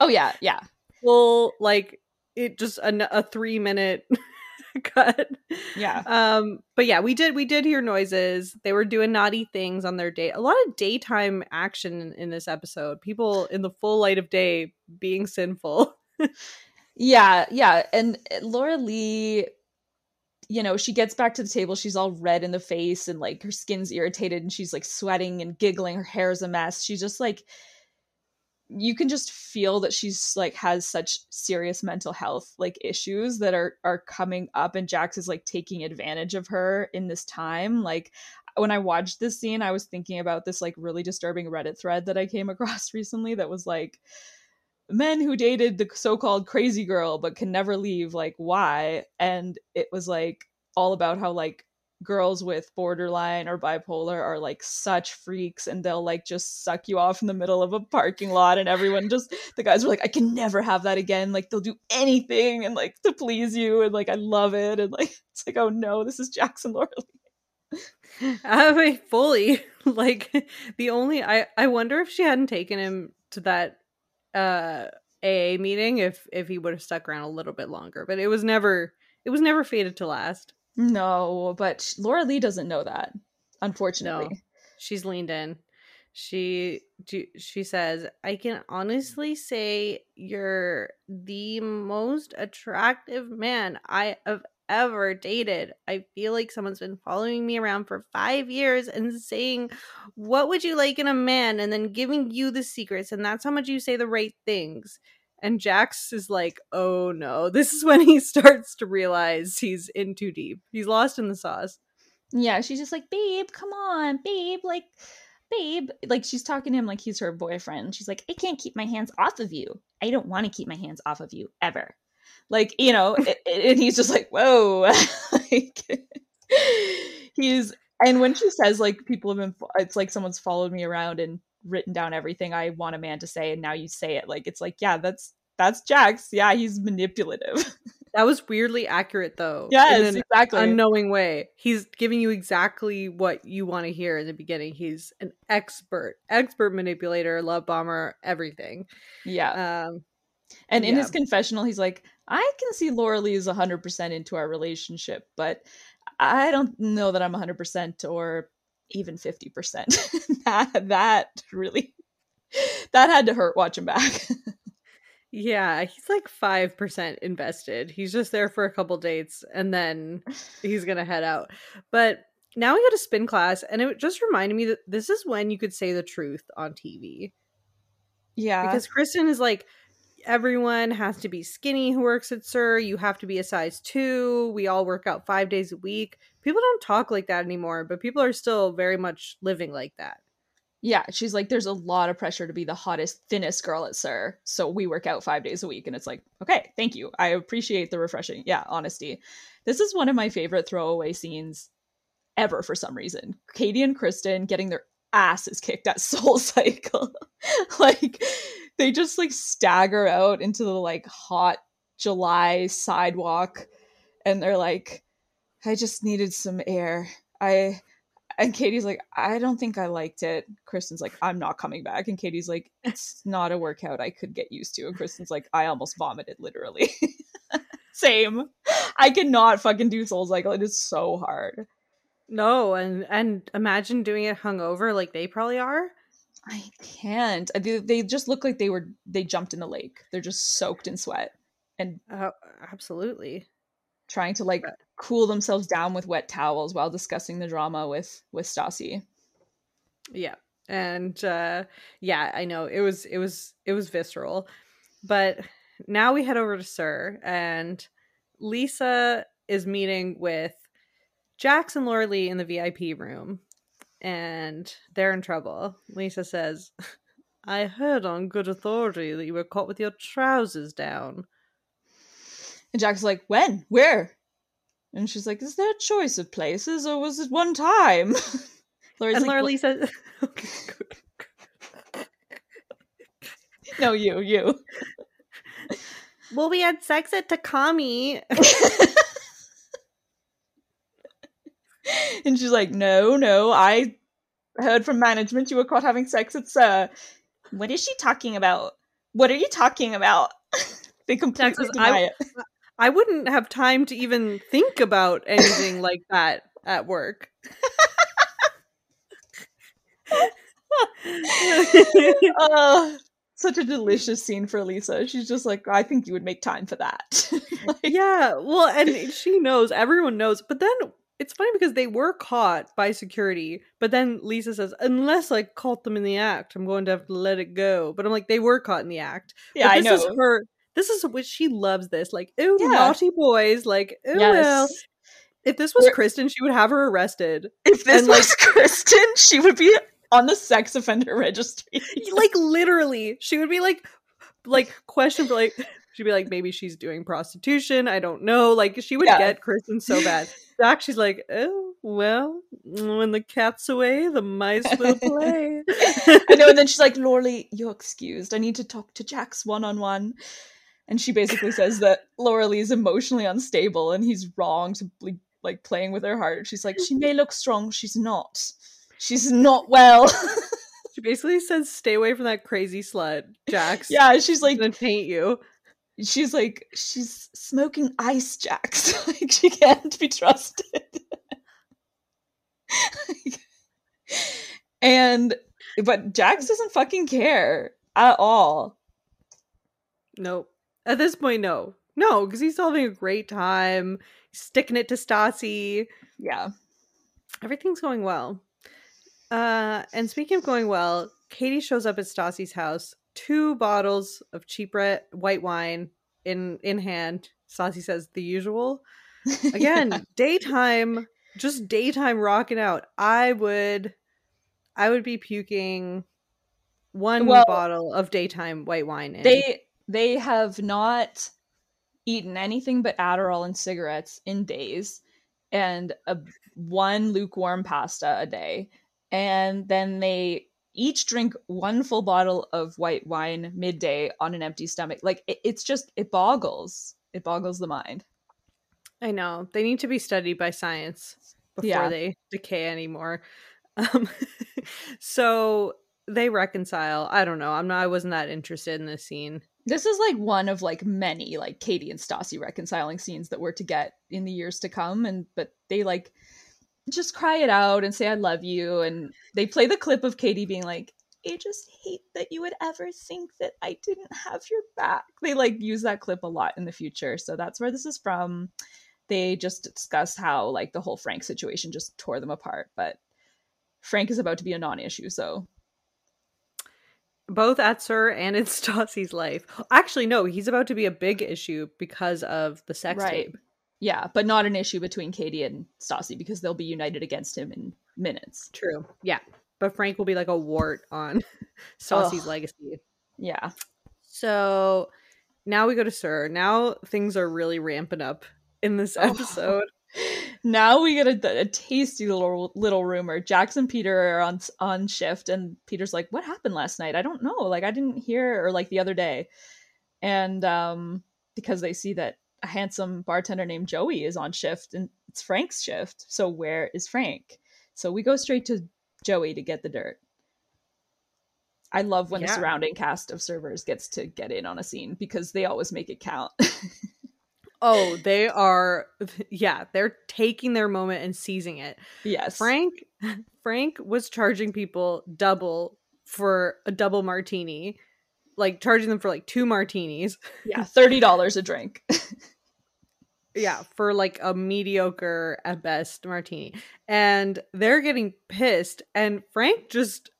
oh yeah, yeah, full like it just a, a three minute cut. Yeah. Um. But yeah, we did we did hear noises. They were doing naughty things on their day. A lot of daytime action in, in this episode. People in the full light of day being sinful. yeah, yeah, and uh, Laura-Leigh you know, she gets back to the table. She's all red in the face and like her skin's irritated and she's like sweating and giggling. Her hair's a mess. She's just like, you can just feel that she's like has such serious mental health like issues that are are coming up and Jax is like taking advantage of her in this time like when I watched this scene I was thinking about this like really disturbing Reddit thread that I came across recently that was like men who dated the so-called crazy girl but can never leave like why? And it was like all about how like girls with borderline or bipolar are like such freaks and they'll like just suck you off in the middle of a parking lot and everyone just the guys were like I can never have that again. Like they'll do anything and like to please you and like I love it. And like it's like oh no this is Jackson Laura I mean, fully like the only I I wonder if she hadn't taken him to that uh AA meeting if if he would have stuck around a little bit longer. But it was never it was never fated to last. No, but Laura-Leigh doesn't know that. Unfortunately, no, she's leaned in. She she says, "I can honestly say you're the most attractive man I have ever dated. I feel like someone's been following me around for five years and saying, What would you like in a man? and then giving you the secrets. And that's how much you say the right things. And Jax is like, Oh no. This is when he starts to realize he's in too deep. He's lost in the sauce. Yeah, she's just like, Babe, come on, babe. Like, babe. Like, she's talking to him like he's her boyfriend. She's like, I can't keep my hands off of you. I don't want to keep my hands off of you ever like you know and he's just like whoa. Like he's and when she says like people have been it's like someone's followed me around and written down everything i want a man to say and now you say it. Like it's like yeah that's that's jax. Yeah he's manipulative. That was weirdly accurate though yes exactly. unknowing way. He's giving you exactly what you want to hear in the beginning. He's an expert expert manipulator love bomber everything. Yeah. Um and in yeah. his confessional, he's like, I can see Laura-Leigh is 100% into our relationship, but I don't know that I'm 100% or even 50%. that, that really, that had to hurt watching back. yeah, he's like 5% invested. He's just there for a couple dates and then he's going to head out. But now we got a spin class, and it just reminded me that this is when you could say the truth on TV. Yeah. Because Kristen is like, everyone has to be skinny who works at SUR. You have to be a size two. We all work out five days a week. People don't talk like that anymore, but people are still very much living like that. Yeah, she's like, there's a lot of pressure to be the hottest, thinnest girl at SUR. So we work out five days a week. And it's like, okay, thank you. I appreciate the refreshing, yeah, honesty. This is one of my favorite throwaway scenes ever for some reason. Katie and Kristen getting their asses kicked at Soul Cycle. like they just like stagger out into the like hot July sidewalk and they're like, I just needed some air. I and Katie's like, I don't think I liked it. Kristen's like, I'm not coming back. And Katie's like, it's not a workout I could get used to. And Kristen's like, I almost vomited, literally. Same. I cannot fucking do Soul Cycle. It is so hard. No, and and imagine doing it hungover like they probably are. I can't. They, they just look like they were they jumped in the lake. They're just soaked in sweat and uh, absolutely trying to like cool themselves down with wet towels while discussing the drama with with Stassi. Yeah. And uh yeah, I know. It was it was it was visceral. But now we head over to SUR and Lisa is meeting with Jax and Laura-Leigh in the VIP room and they're in trouble. Lisa says, I heard on good authority that you were caught with your trousers down. And Jax's like, When? Where? And she's like, Is there a choice of places or was it one time? Lori's and like, Laura "What- Lee says, okay, no, you, you. "Well, we had sex at Takami." and she's like, no, no, I heard from management you were caught having sex at SUR. What is she talking about? What are you talking about? they completely deny "I- it. I wouldn't have time to even think about anything like that at work. Oh, such a delicious scene for Lisa. She's just like, I think you would make time for that. Like, yeah, well, and she knows, everyone knows. But then it's funny because they were caught by security. But then Lisa says, unless I caught them in the act, I'm going to have to let it go. But I'm like, they were caught in the act. Yeah, I this know. is her. This is what she loves. This like, ooh, Yeah. naughty boys. Like, ooh, well. yes. If this was We're- Kristen, she would have her arrested. If this and, like- was Kristen, she would be on the sex offender registry. like literally she would be like like question for like she'd be like maybe she's doing prostitution i don't know like she would Yeah. get kristen so bad jack she's like oh well when the cat's away the mice will play I know, and then she's like, Laura-Leigh, you're excused. I need to talk to Jax one on one. And she basically says that Laura-Leigh is emotionally unstable and he's wrong to be like playing with her heart. She's like, she may look strong, she's not. She's not well. she basically says stay away from that crazy slut jax yeah, she's like, gonna taint you she's like, she's smoking ice, Jax. like she can't be trusted. and but Jax doesn't fucking care at all. nope at this point no no because he's having a great time sticking it to Stassi. Yeah. everything's going well. Uh, and speaking of going well, Katie shows up at Stassi's house, two bottles of cheap red white wine in in hand. Stassi says the usual. Again, daytime, just daytime rocking out. I would, I would be puking one Well, bottle of daytime white wine. In. they they have not eaten anything but Adderall and cigarettes in days, and a one lukewarm pasta a day, and then they each drink one full bottle of white wine midday on an empty stomach. Like it, it's just it boggles it boggles the mind. I know they need to be studied by science before Yeah. they decay anymore. Um, so they reconcile. I don't know. I'm not. I wasn't that interested in this scene. This is like one of like many like Katie and Stassi reconciling scenes that we're to get in the years to come, and but they like just cry it out and say I love you, and they play the clip of Katie being like, "I just hate that you would ever think that I didn't have your back." They like use that clip a lot in the future, so that's where this is from. They just discuss how like the whole Frank situation just tore them apart, but Frank is about to be a non-issue, so Both at SUR and in Stassi's life. Actually, no. He's about to be a big issue because of the sex Right. tape. Yeah, but not an issue between Katie and Stassi because they'll be united against him in minutes. True. Yeah. But Frank will be like a wart on Stassi's Ugh. legacy. Yeah. So now we go to SUR. Now things are really ramping up in this episode. Now we get a, a tasty little little rumor. Jax and Peter are on on shift, and Peter's like, "What happened last night? I don't know. Like, I didn't hear, or like the other day." And um, because they see that a handsome bartender named Joey is on shift, and it's Frank's shift. So where is Frank? So we go straight to Joey to get the dirt. I love when the surrounding cast of servers gets to get in on a scene because they always make it count. Oh, they are yeah, they're taking their moment and seizing it. yes. Frank Frank was charging people double for a double martini. Like charging them for like two martinis. Yeah, $30 a drink. Yeah, for like a mediocre at best martini. And they're getting pissed and Frank just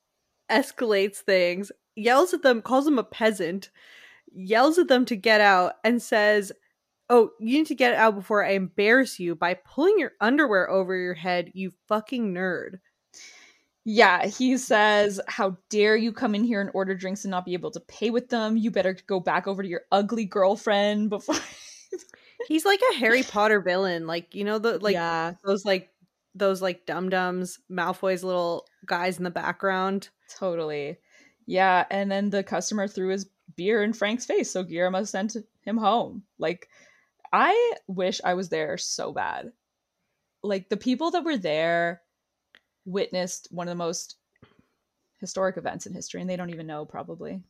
escalates things, yells at them, calls them a peasant, yells at them to get out and says, "Oh, you need to get out before I embarrass you by pulling your underwear over your head, you fucking nerd." Yeah, he says, How dare you come in here and order drinks and not be able to pay with them? You better go back over to your ugly girlfriend before. He's like a Harry Potter villain, like you know the like yeah. those like those like dum dums, Malfoy's little guys in the background. Totally. Yeah, and then the customer threw his beer in Frank's face, so Guillermo sent him home. Like, I wish I was there so bad. Like, the people that were there witnessed one of the most historic events in history, and they don't even know, probably.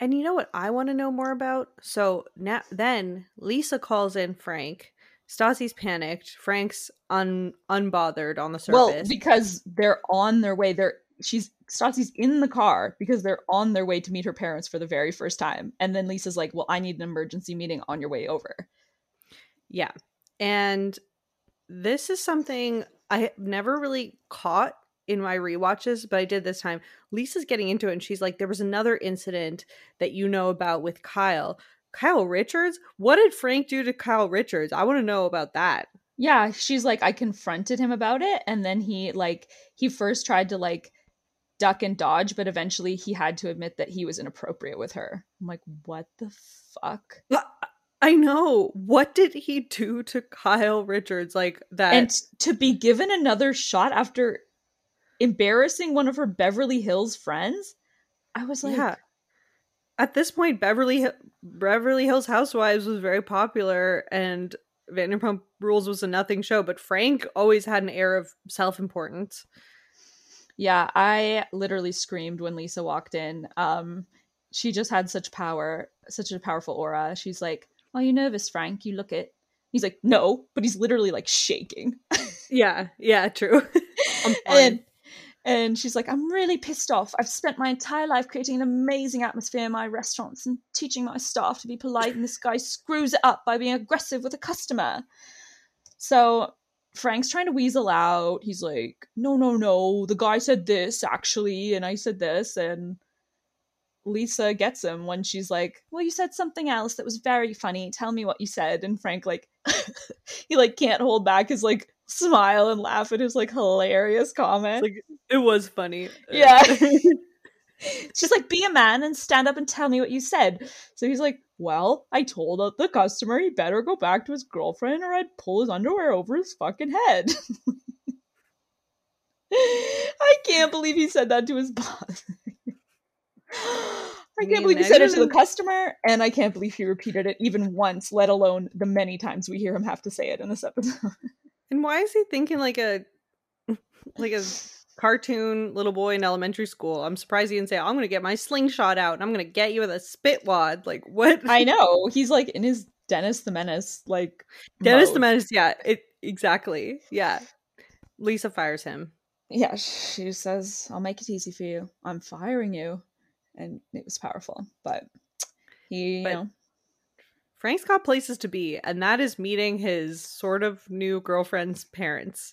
And you know what I want to know more about? So now, then Lisa calls in Frank. Stassi's panicked. Frank's un unbothered on the surface. Well, because they're on their way. They're she's Stassi's in the car because they're on their way to meet her parents for the very first time. And then Lisa's like, Well, I need an emergency meeting on your way over. Yeah. And this is something I have never really caught in my rewatches, but I did this time. Lisa's getting into it and she's like, There was another incident that you know about with Kyle. Kyle Richards? What did Frank do to Kyle Richards? I want to know about that. Yeah, she's like, I confronted him about it, and then he like he first tried to like duck and dodge, but eventually he had to admit that he was inappropriate with her. I'm like, what the fuck? I know. What did he do to Kyle Richards like that? And to be given another shot after embarrassing one of her Beverly Hills friends? I was like, yeah. At this point, Beverly Beverly Hills Housewives was very popular, and Vanderpump Rules was a nothing show. But Frank always had an air of self importance. Yeah, I literally screamed when Lisa walked in. Um, she just had such power, such a powerful aura. She's like, "Are you nervous, Frank? You look it." He's like, "No," but he's literally like shaking. yeah, yeah, true. and and she's like, I'm really pissed off. I've spent my entire life creating an amazing atmosphere in my restaurants and teaching my staff to be polite, and this guy screws it up by being aggressive with a customer. So Frank's trying to weasel out. He's like, No, no, no. The guy said this, actually, and I said this. And Lisa gets him when she's like, Well, you said something else that was very funny. Tell me what you said. And Frank, like, he like can't hold back his like smile and laugh at his like hilarious comment. Like it was funny. Yeah. She's like, be a man and stand up and tell me what you said. So he's like, well, I told the customer he better go back to his girlfriend or I'd pull his underwear over his fucking head. I can't believe he said that to his boss. I can't believe he said it to the customer, and I can't believe he repeated it even once, let alone the many times we hear him have to say it in this episode. And why is he thinking like a like a cartoon little boy in elementary school? I'm surprised he didn't say, "I'm going to get my slingshot out and I'm going to get you with a spit wad." Like what? I know he's like in his Dennis the Menace like Dennis mode. the Menace. Yeah, it exactly. Yeah, Lisa fires him. Yeah, she says, "I'll make it easy for you. I'm firing you," and it was powerful. But he, But- you know, Frank's got places to be, and that is meeting his sort of new girlfriend's parents.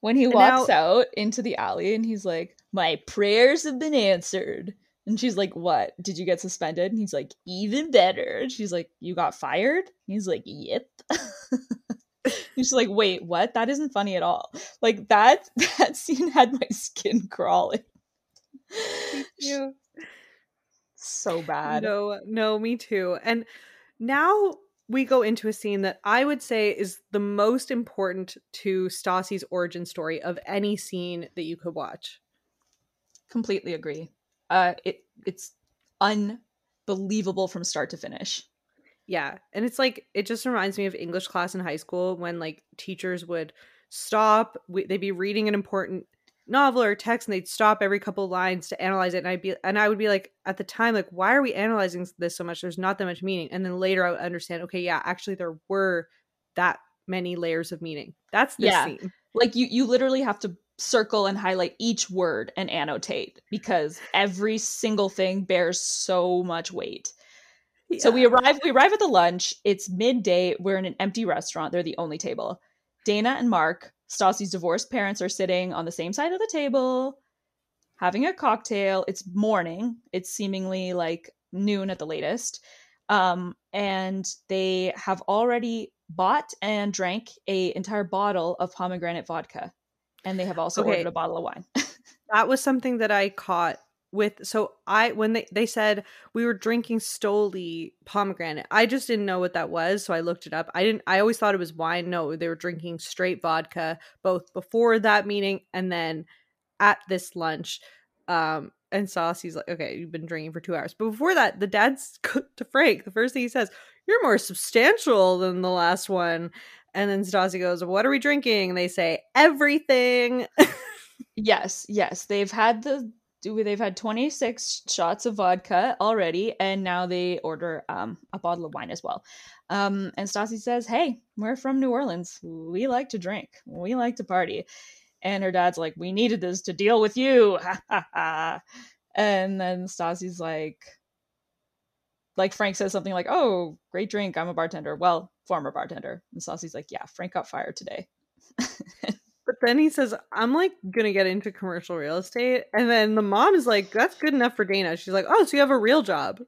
when he And walks now- out into the alley and he's like, "My prayers have been answered." And she's like, "What? Did you get suspended?" And he's like, "Even better." And she's like, "You got fired?" He's like, "Yep." and she's like, "Wait, what? That isn't funny at all." Like that that scene had my skin crawling. You So bad. No, no, me too. And now we go into a scene that I would say is the most important to Stassi's origin story of any scene that you could watch. Completely agree. Uh it it's unbelievable from start to finish. Yeah. And it's like, it just reminds me of English class in high school when like teachers would stop, we, they'd be reading an important novel or text and they'd stop every couple lines to analyze it. And I'd be, and I would be like, at the time, like, why are we analyzing this so much? There's not that much meaning. And then later I would understand, okay, yeah, actually there were that many layers of meaning. That's this Yeah. scene. like you you literally have to circle and highlight each word and annotate because every single thing bears so much weight. So we arrive we arrive at the lunch. It's midday. We're in an empty restaurant. They're the only table. Dana and Mark, Stassi's divorced parents, are sitting on the same side of the table, having a cocktail. It's morning. It's seemingly like noon at the latest. Um, and they have already bought and drank a entire bottle of pomegranate vodka. And they have also Okay. ordered a bottle of wine. that was something that I caught with so I when they they said we were drinking Stoli pomegranate. I just didn't know what that was, so I looked it up. I didn't I always thought it was wine. No, they were drinking straight vodka both before that meeting and then at this lunch. Um and Stassi's like, okay, you've been drinking for two hours. But before that, the dad's to Frank, the first thing he says, You're more substantial than the last one. And then Stassi goes, What are we drinking? And they say, Everything. yes, yes. They've had the they've had 26 shots of vodka already and now they order um, a bottle of wine as well. Um, and Stassi says hey we're from new orleans. We like to drink. We like to party. And her dad's like we needed this to deal with you. And then Stassi's like like frank says something like oh great drink. I'm a bartender. Well former bartender. And Stassi's like yeah frank got fired today then he says, I'm like gonna get into commercial real estate. And then the mom is like, That's good enough for Dana. She's like, Oh, so you have a real job.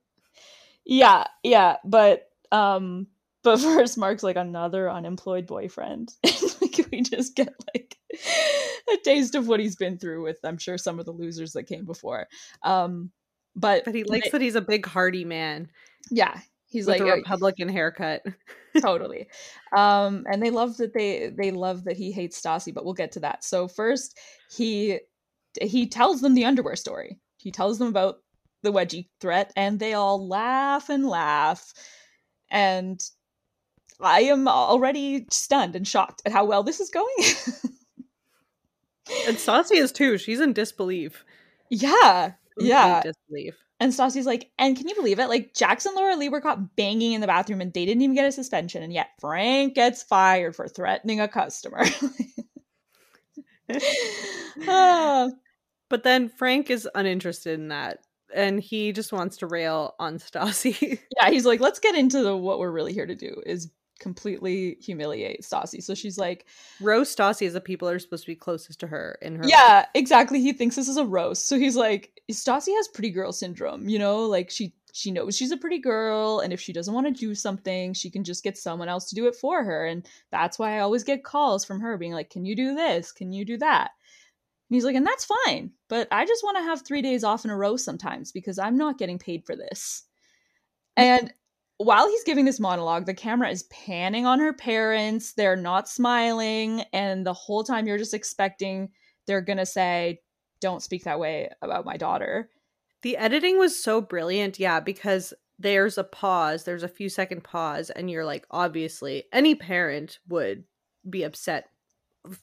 Yeah, yeah. But um but first Mark's like another unemployed boyfriend. like we just get like a taste of what he's been through with I'm sure some of the losers that came before. Um but But he likes that he's a big hearty man. Yeah. He's like a Republican haircut. totally. Um, and they love that they they love that he hates Stassi, but we'll get to that. So first, he he tells them the underwear story. He tells them about the wedgie threat, and they all laugh and laugh. And I am already stunned and shocked at how well this is going. and Stassi is too. She's in disbelief. Yeah, yeah. Disbelief. And Stassi's like, and can you believe it? Like Jackson Laura-Leigh were caught banging in the bathroom and they didn't even get a suspension, and yet Frank gets fired for threatening a customer. Ah. But then Frank is uninterested in that. And he just wants to rail on Stassi. yeah, he's like, let's get into the what we're really here to do is completely humiliate Stassi. So she's like, roast Stassi as the people are supposed to be closest to her in her. Yeah, life. exactly. He thinks this is a roast. So he's like, Stassi has pretty girl syndrome. You know, like she she knows she's a pretty girl, and if she doesn't want to do something, she can just get someone else to do it for her. And that's why I always get calls from her being like, "Can you do this? Can you do that?" And he's like, and that's fine, but I just want to have three days off in a row sometimes because I'm not getting paid for this. Mm. And while he's giving this monologue, the camera is panning on her parents. They're not smiling. And the whole time you're just expecting they're going to say, don't speak that way about my daughter. The editing was so brilliant. Yeah, because there's a pause, there's a few second pause, and you're like, obviously, any parent would be upset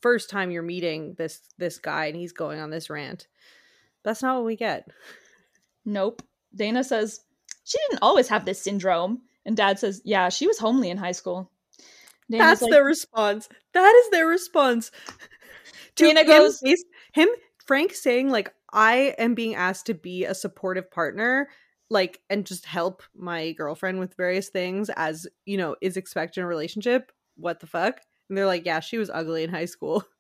first time you're meeting this this guy and he's going on this rant. That's not what we get. Nope. Dana says, she didn't always have this syndrome. And dad says, yeah, she was homely in high school. Dana's That's like, their response. That is their response. Dana goes, him, him, Frank saying, like, I am being asked to be a supportive partner, like, and just help my girlfriend with various things as, you know, is expected in a relationship. What the fuck? And they're like, yeah, she was ugly in high school.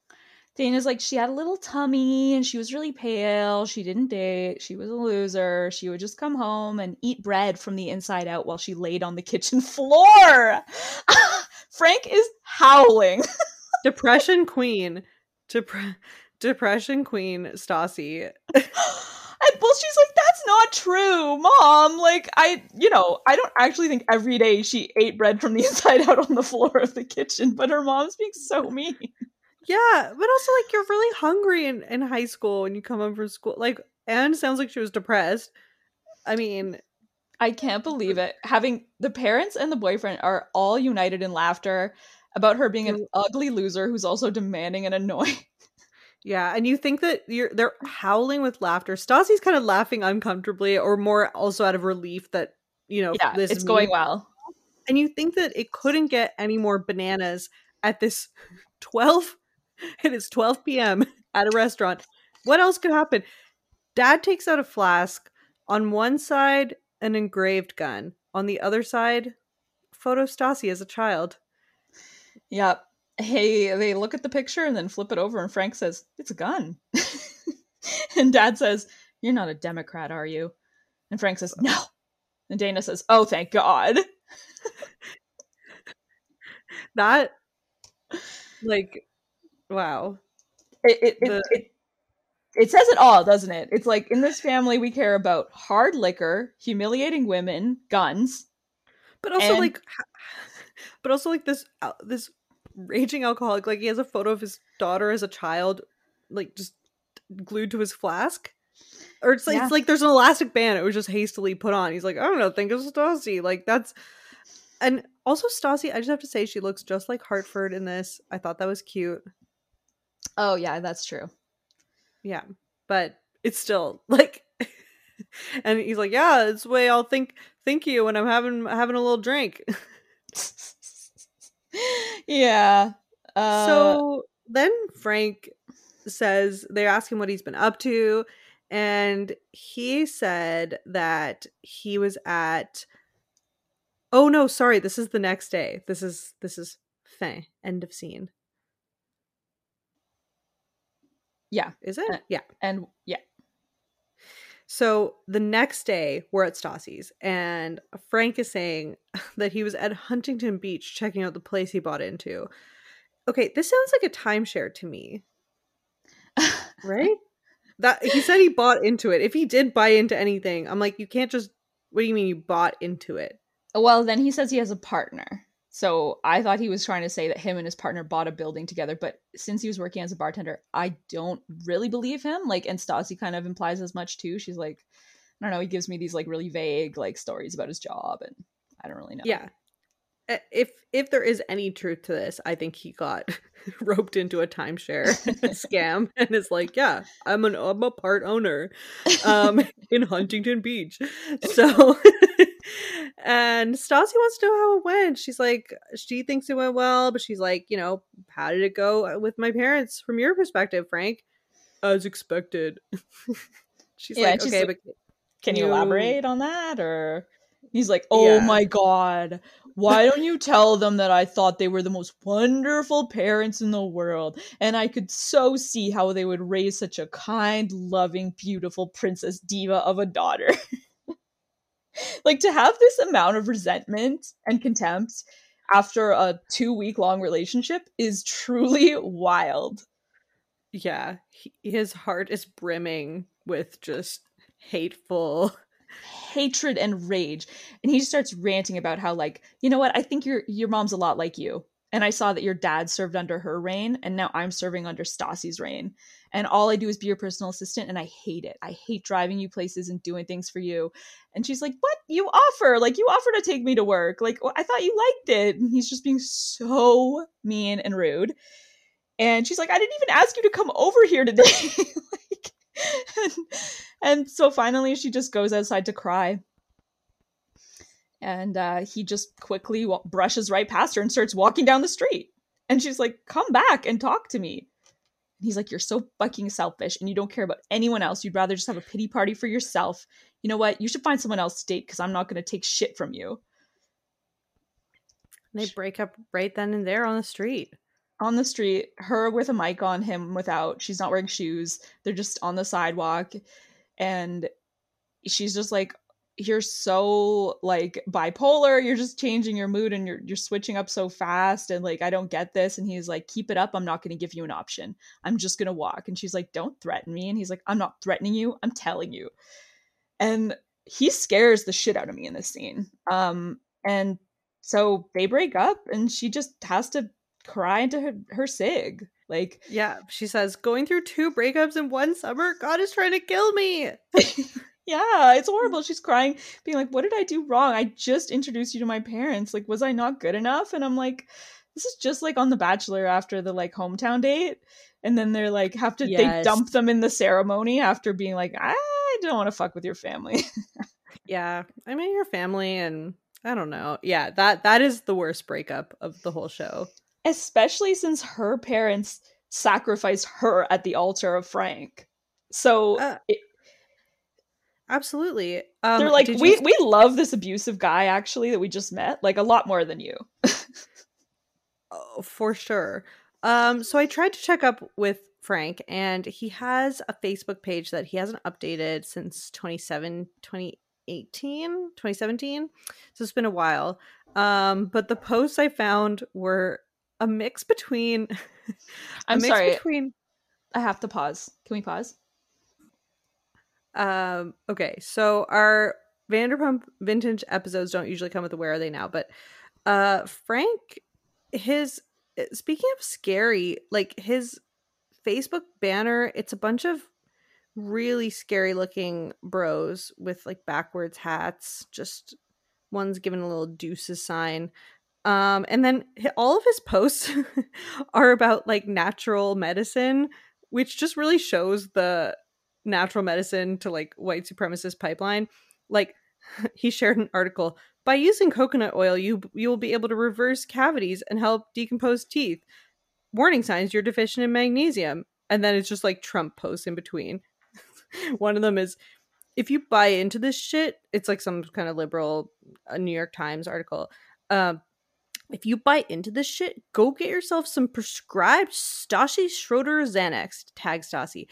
Dana's like, she had a little tummy and she was really pale. She didn't date. She was a loser. She would just come home and eat bread from the inside out while she laid on the kitchen floor. Frank is howling. Depression queen. Dep- Depression queen Stassi. and well, she's like, that's not true, mom. Like, I, you know, I don't actually think every day she ate bread from the inside out on the floor of the kitchen, but her mom's being so mean. Yeah, but also like you're really hungry in, in high school when you come home from school. Like Anne sounds like she was depressed. I mean, I can't believe it. Having the parents and the boyfriend are all united in laughter about her being an ugly loser who's also demanding and annoying. Yeah, and you think that you're they're howling with laughter. Stassi's kind of laughing uncomfortably, or more also out of relief that you know yeah, this it's going well. And you think that it couldn't get any more bananas at this twelve it is 12 p.m. at a restaurant. What else could happen? Dad takes out a flask. On one side, an engraved gun. On the other side, photo Stassi as a child. Yep. Hey, they look at the picture and then flip it over, and Frank says, It's a gun. and Dad says, You're not a Democrat, are you? And Frank says, No. And Dana says, Oh, thank God. that, like, Wow. It it, the... it, it, it says it all, doesn't it? It's like in this family we care about hard liquor, humiliating women, guns. But also And- like but also like this uh, this raging alcoholic like he has a photo of his daughter as a child like just glued to his flask. Or it's like, Yeah. it's like there's an elastic band it was just hastily put on. He's like, I don't know, think of Stassi. Like that's and also Stassi, I just have to say she looks just like Hartford in this. I thought that was cute. Oh yeah, that's true. Yeah. But it's still like and he's like, Yeah, it's way I'll think think you when I'm having having a little drink. yeah. Uh, so then Frank says they ask him what he's been up to, and he said that he was at. Oh no, sorry. This is the next day. This is this is fin. End of scene. Yeah, Is it? Uh, yeah. and yeah, So the next day, we're at Stassi's, and Frank is saying that he was at Huntington Beach checking out the place he bought into. Okay, this sounds like a timeshare to me. right? That he said he bought into it. If he did buy into anything, I'm like, you can't just. What do you mean you bought into it? Well, then he says he has a partner. So I thought he was trying to say that him and his partner bought a building together, but since he was working as a bartender, I don't really believe him. Like, and Stassi kind of implies as much too. She's like, I don't know, he gives me these like really vague like stories about his job, and I don't really know. Yeah. Uh, If if there is any truth to this, I think he got roped into a timeshare scam and is like, yeah, I'm an I'm a part owner um in Huntington Beach. So and Stassi wants to know how it went. She's like she thinks it went well, but she's like, you know, how did it go uh, with my parents from your perspective, Frank? As expected. she's Yeah, like, she's okay, like- but Can you You- elaborate on that? Or he's like, Oh Yeah. my god, why don't you tell them that I thought they were the most wonderful parents in the world? And I could so see how they would raise such a kind, loving, beautiful princess diva of a daughter. like to have this amount of resentment and contempt after a two week long relationship is truly wild. yeah he, his heart is brimming with just hateful hatred and rage. And he starts ranting about how like you know what? I think your your mom's a lot like you and i saw that your dad served under her reign and now i'm serving under stassi's reign. And all i do is be your personal assistant and i hate it. I hate driving you places and doing things for you. And she's like what? You offer? Like you offer to take me to work? Like i thought you liked it. And he's just being so mean and rude. And she's like i didn't even ask you to come over here today. Like and, and so finally she just goes outside to cry and uh, he just quickly wa- brushes right past her and starts walking down the street and she's like come back and talk to me and he's like you're so fucking selfish and you don't care about anyone else you'd rather just have a pity party for yourself you know what you should find someone else to date because i'm not going to take shit from you they break up right then and there on the street on the street, her with a mic on, him without. She's not wearing shoes. They're just on the sidewalk. And she's just like, You're so like bipolar, you're just changing your mood and you're you're switching up so fast and like I don't get this. And he's like, Keep it up, I'm not gonna give you an option. I'm just gonna walk. And she's like, Don't threaten me. And he's like, I'm not threatening you, I'm telling you. And he scares the shit out of me in this scene. Um and so they break up and she just has to cry into her, her sig like Yeah, she says, going through two breakups in one summer, God is trying to kill me. yeah it's horrible. She's crying being like what did i do wrong? I just introduced you to my parents. Like was i not good enough? And i'm like this is just like on the bachelor after the like hometown date. And then they're like have to they dump them in the ceremony after being like i don't want to fuck with your family. Yeah, I mean your family and I don't know. Yeah, that that is the worst breakup of the whole show. especially since her parents sacrificed her at the altar of frank. So Uh, it, Absolutely. Um, they're like we you- we love this abusive guy actually that we just met like a lot more than you Oh, for sure. Um, so I tried to check up with Frank, and he has a Facebook page that he hasn't updated since 27, 2018, 2017. So it's been a while. Um, but the posts I found were a mix between. I'm mix sorry. Between i have to pause can we pause Um, okay, so our Vanderpump vintage episodes don't usually come with the where are they now, but uh Frank his eh, speaking of scary, like his Facebook banner, it's a bunch of really scary looking bros with like backwards hats, just one's given a little deuces sign. Um, and then all of his posts are about like natural medicine, which just really shows the natural medicine to like white supremacist pipeline. Like he shared an article by using coconut oil, you you will be able to reverse cavities and help decompose teeth. Warning signs: you're deficient in magnesium. And then it's just like Trump posts in between. One of them is if you buy into this shit, it's like some kind of liberal uh, New York Times article. Um, if you buy into this shit, go get yourself some prescribed Stassi Schroeder Xanax, tag Stassi,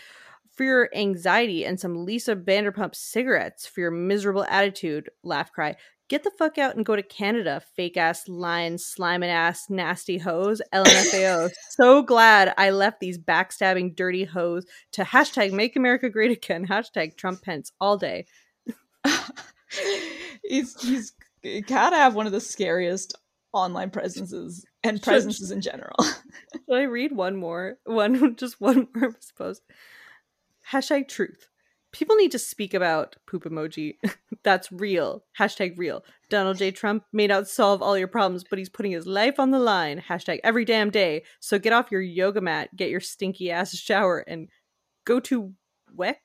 for your anxiety and some Lisa Vanderpump cigarettes for your miserable attitude, laugh cry. Get the fuck out and go to Canada, fake ass lion, sliming ass, nasty hoes, LMFAO. so glad I left these backstabbing, dirty hoes to hashtag make America great again, hashtag Trump Pence all day. he's he's gotta have one of the scariest online presences and presences in general. Should I read one more? One just one more, I suppose. Hashtag truth. People need to speak about poop emoji. That's real. Hashtag real. Donald J. Trump may not solve all your problems, but he's putting his life on the line. Hashtag every damn day. So get off your yoga mat, get your stinky ass shower, and go to WEC.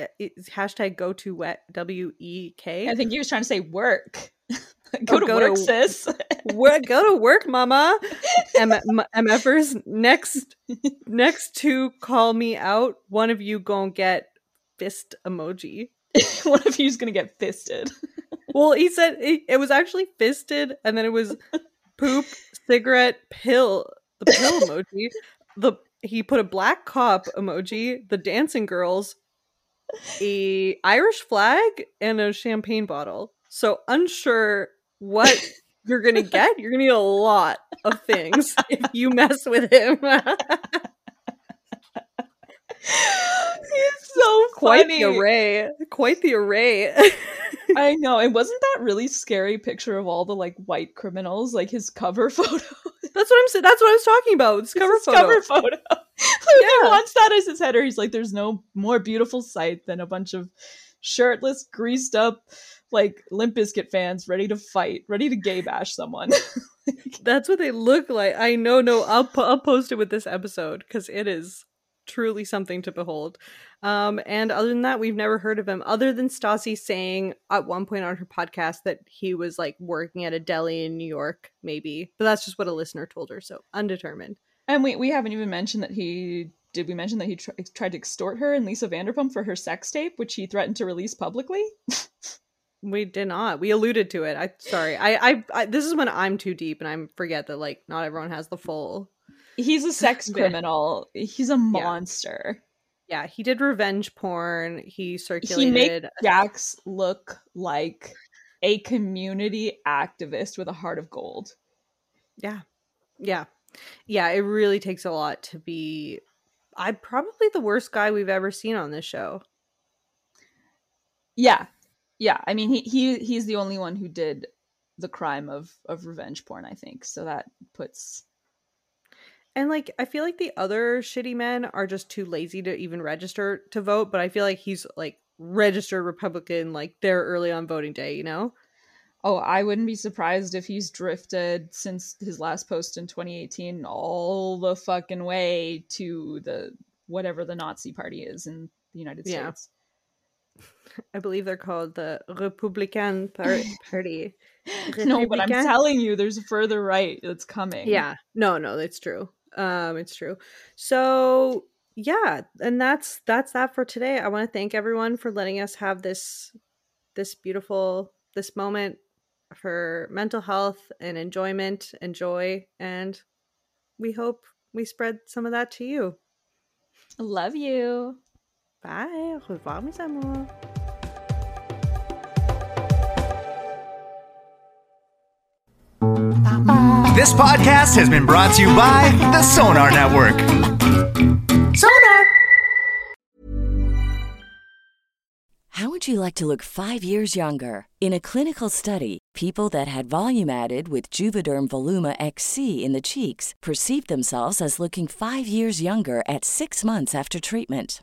Uh, it's hashtag go to WEC. W E K. I think he was trying to say work. go, oh, to go work, to, sis. go to work, mama. M- M- MFers, next, next to call me out, one of you gonna get fist emoji. one of you's gonna get fisted. well, he said it, it was actually fisted, and then it was poop, cigarette, pill, the pill emoji. The he put a black cop emoji, the dancing girls, a Irish flag, and a champagne bottle. So unsure what you're gonna get. You're gonna get a lot of things if you mess with him. He's so quite funny. the array. Quite the array. I know. And wasn't that really scary picture of all the like white criminals, like his cover photo? That's what I'm saying. That's what I was talking about. This cover photo. Cover photo. yeah. Wants that as his header. He's like, there's no more beautiful sight than a bunch of shirtless, greased up, like Limp Bizkit fans ready to fight, ready to gay bash someone. That's what they look like. I know. No, I'll I'll post it with this episode because it is truly something to behold. Um, and other than that, we've never heard of him other than Stassi saying at one point on her podcast that he was like working at a deli in New York, maybe. But that's just what a listener told her, so undetermined. And we we haven't even mentioned that he did we mention that he tr- tried to extort her and Lisa Vanderpump for her sex tape, which he threatened to release publicly? we did not. We alluded to it. I sorry. I, I I this is when I'm too deep and I forget that like not everyone has the full He's a sex criminal. He's a monster. Yeah. yeah, he did revenge porn. He circulated. He made Jax look like a community activist with a heart of gold. Yeah, yeah, yeah. It really takes a lot to be. I'm probably the worst guy we've ever seen on this show. Yeah, yeah. I mean, he he he's the only one who did the crime of of revenge porn. I think so. That puts and like I feel like the other shitty men are just too lazy to even register to vote, but I feel like he's like registered Republican like there early on voting day, you know? Oh, I wouldn't be surprised if he's drifted since his last post in 2018 all the fucking way to the whatever the Nazi party is in the United yeah. States. I believe they're called the Republican par- Party. no, but I'm telling you, there's a further right that's coming. Yeah, no, no, that's true. Um, it's true. So yeah, and that's that's that for today. I want to thank everyone for letting us have this this beautiful this moment for mental health and enjoyment and joy and we hope we spread some of that to you. Love you. Bye. Au revoir, mes amours. This podcast has been brought to you by the Sonar Network. Sonar! How would you like to look five years younger? In a clinical study, people that had volume added with Juvederm Voluma XC in the cheeks perceived themselves as looking five years younger at six months after treatment.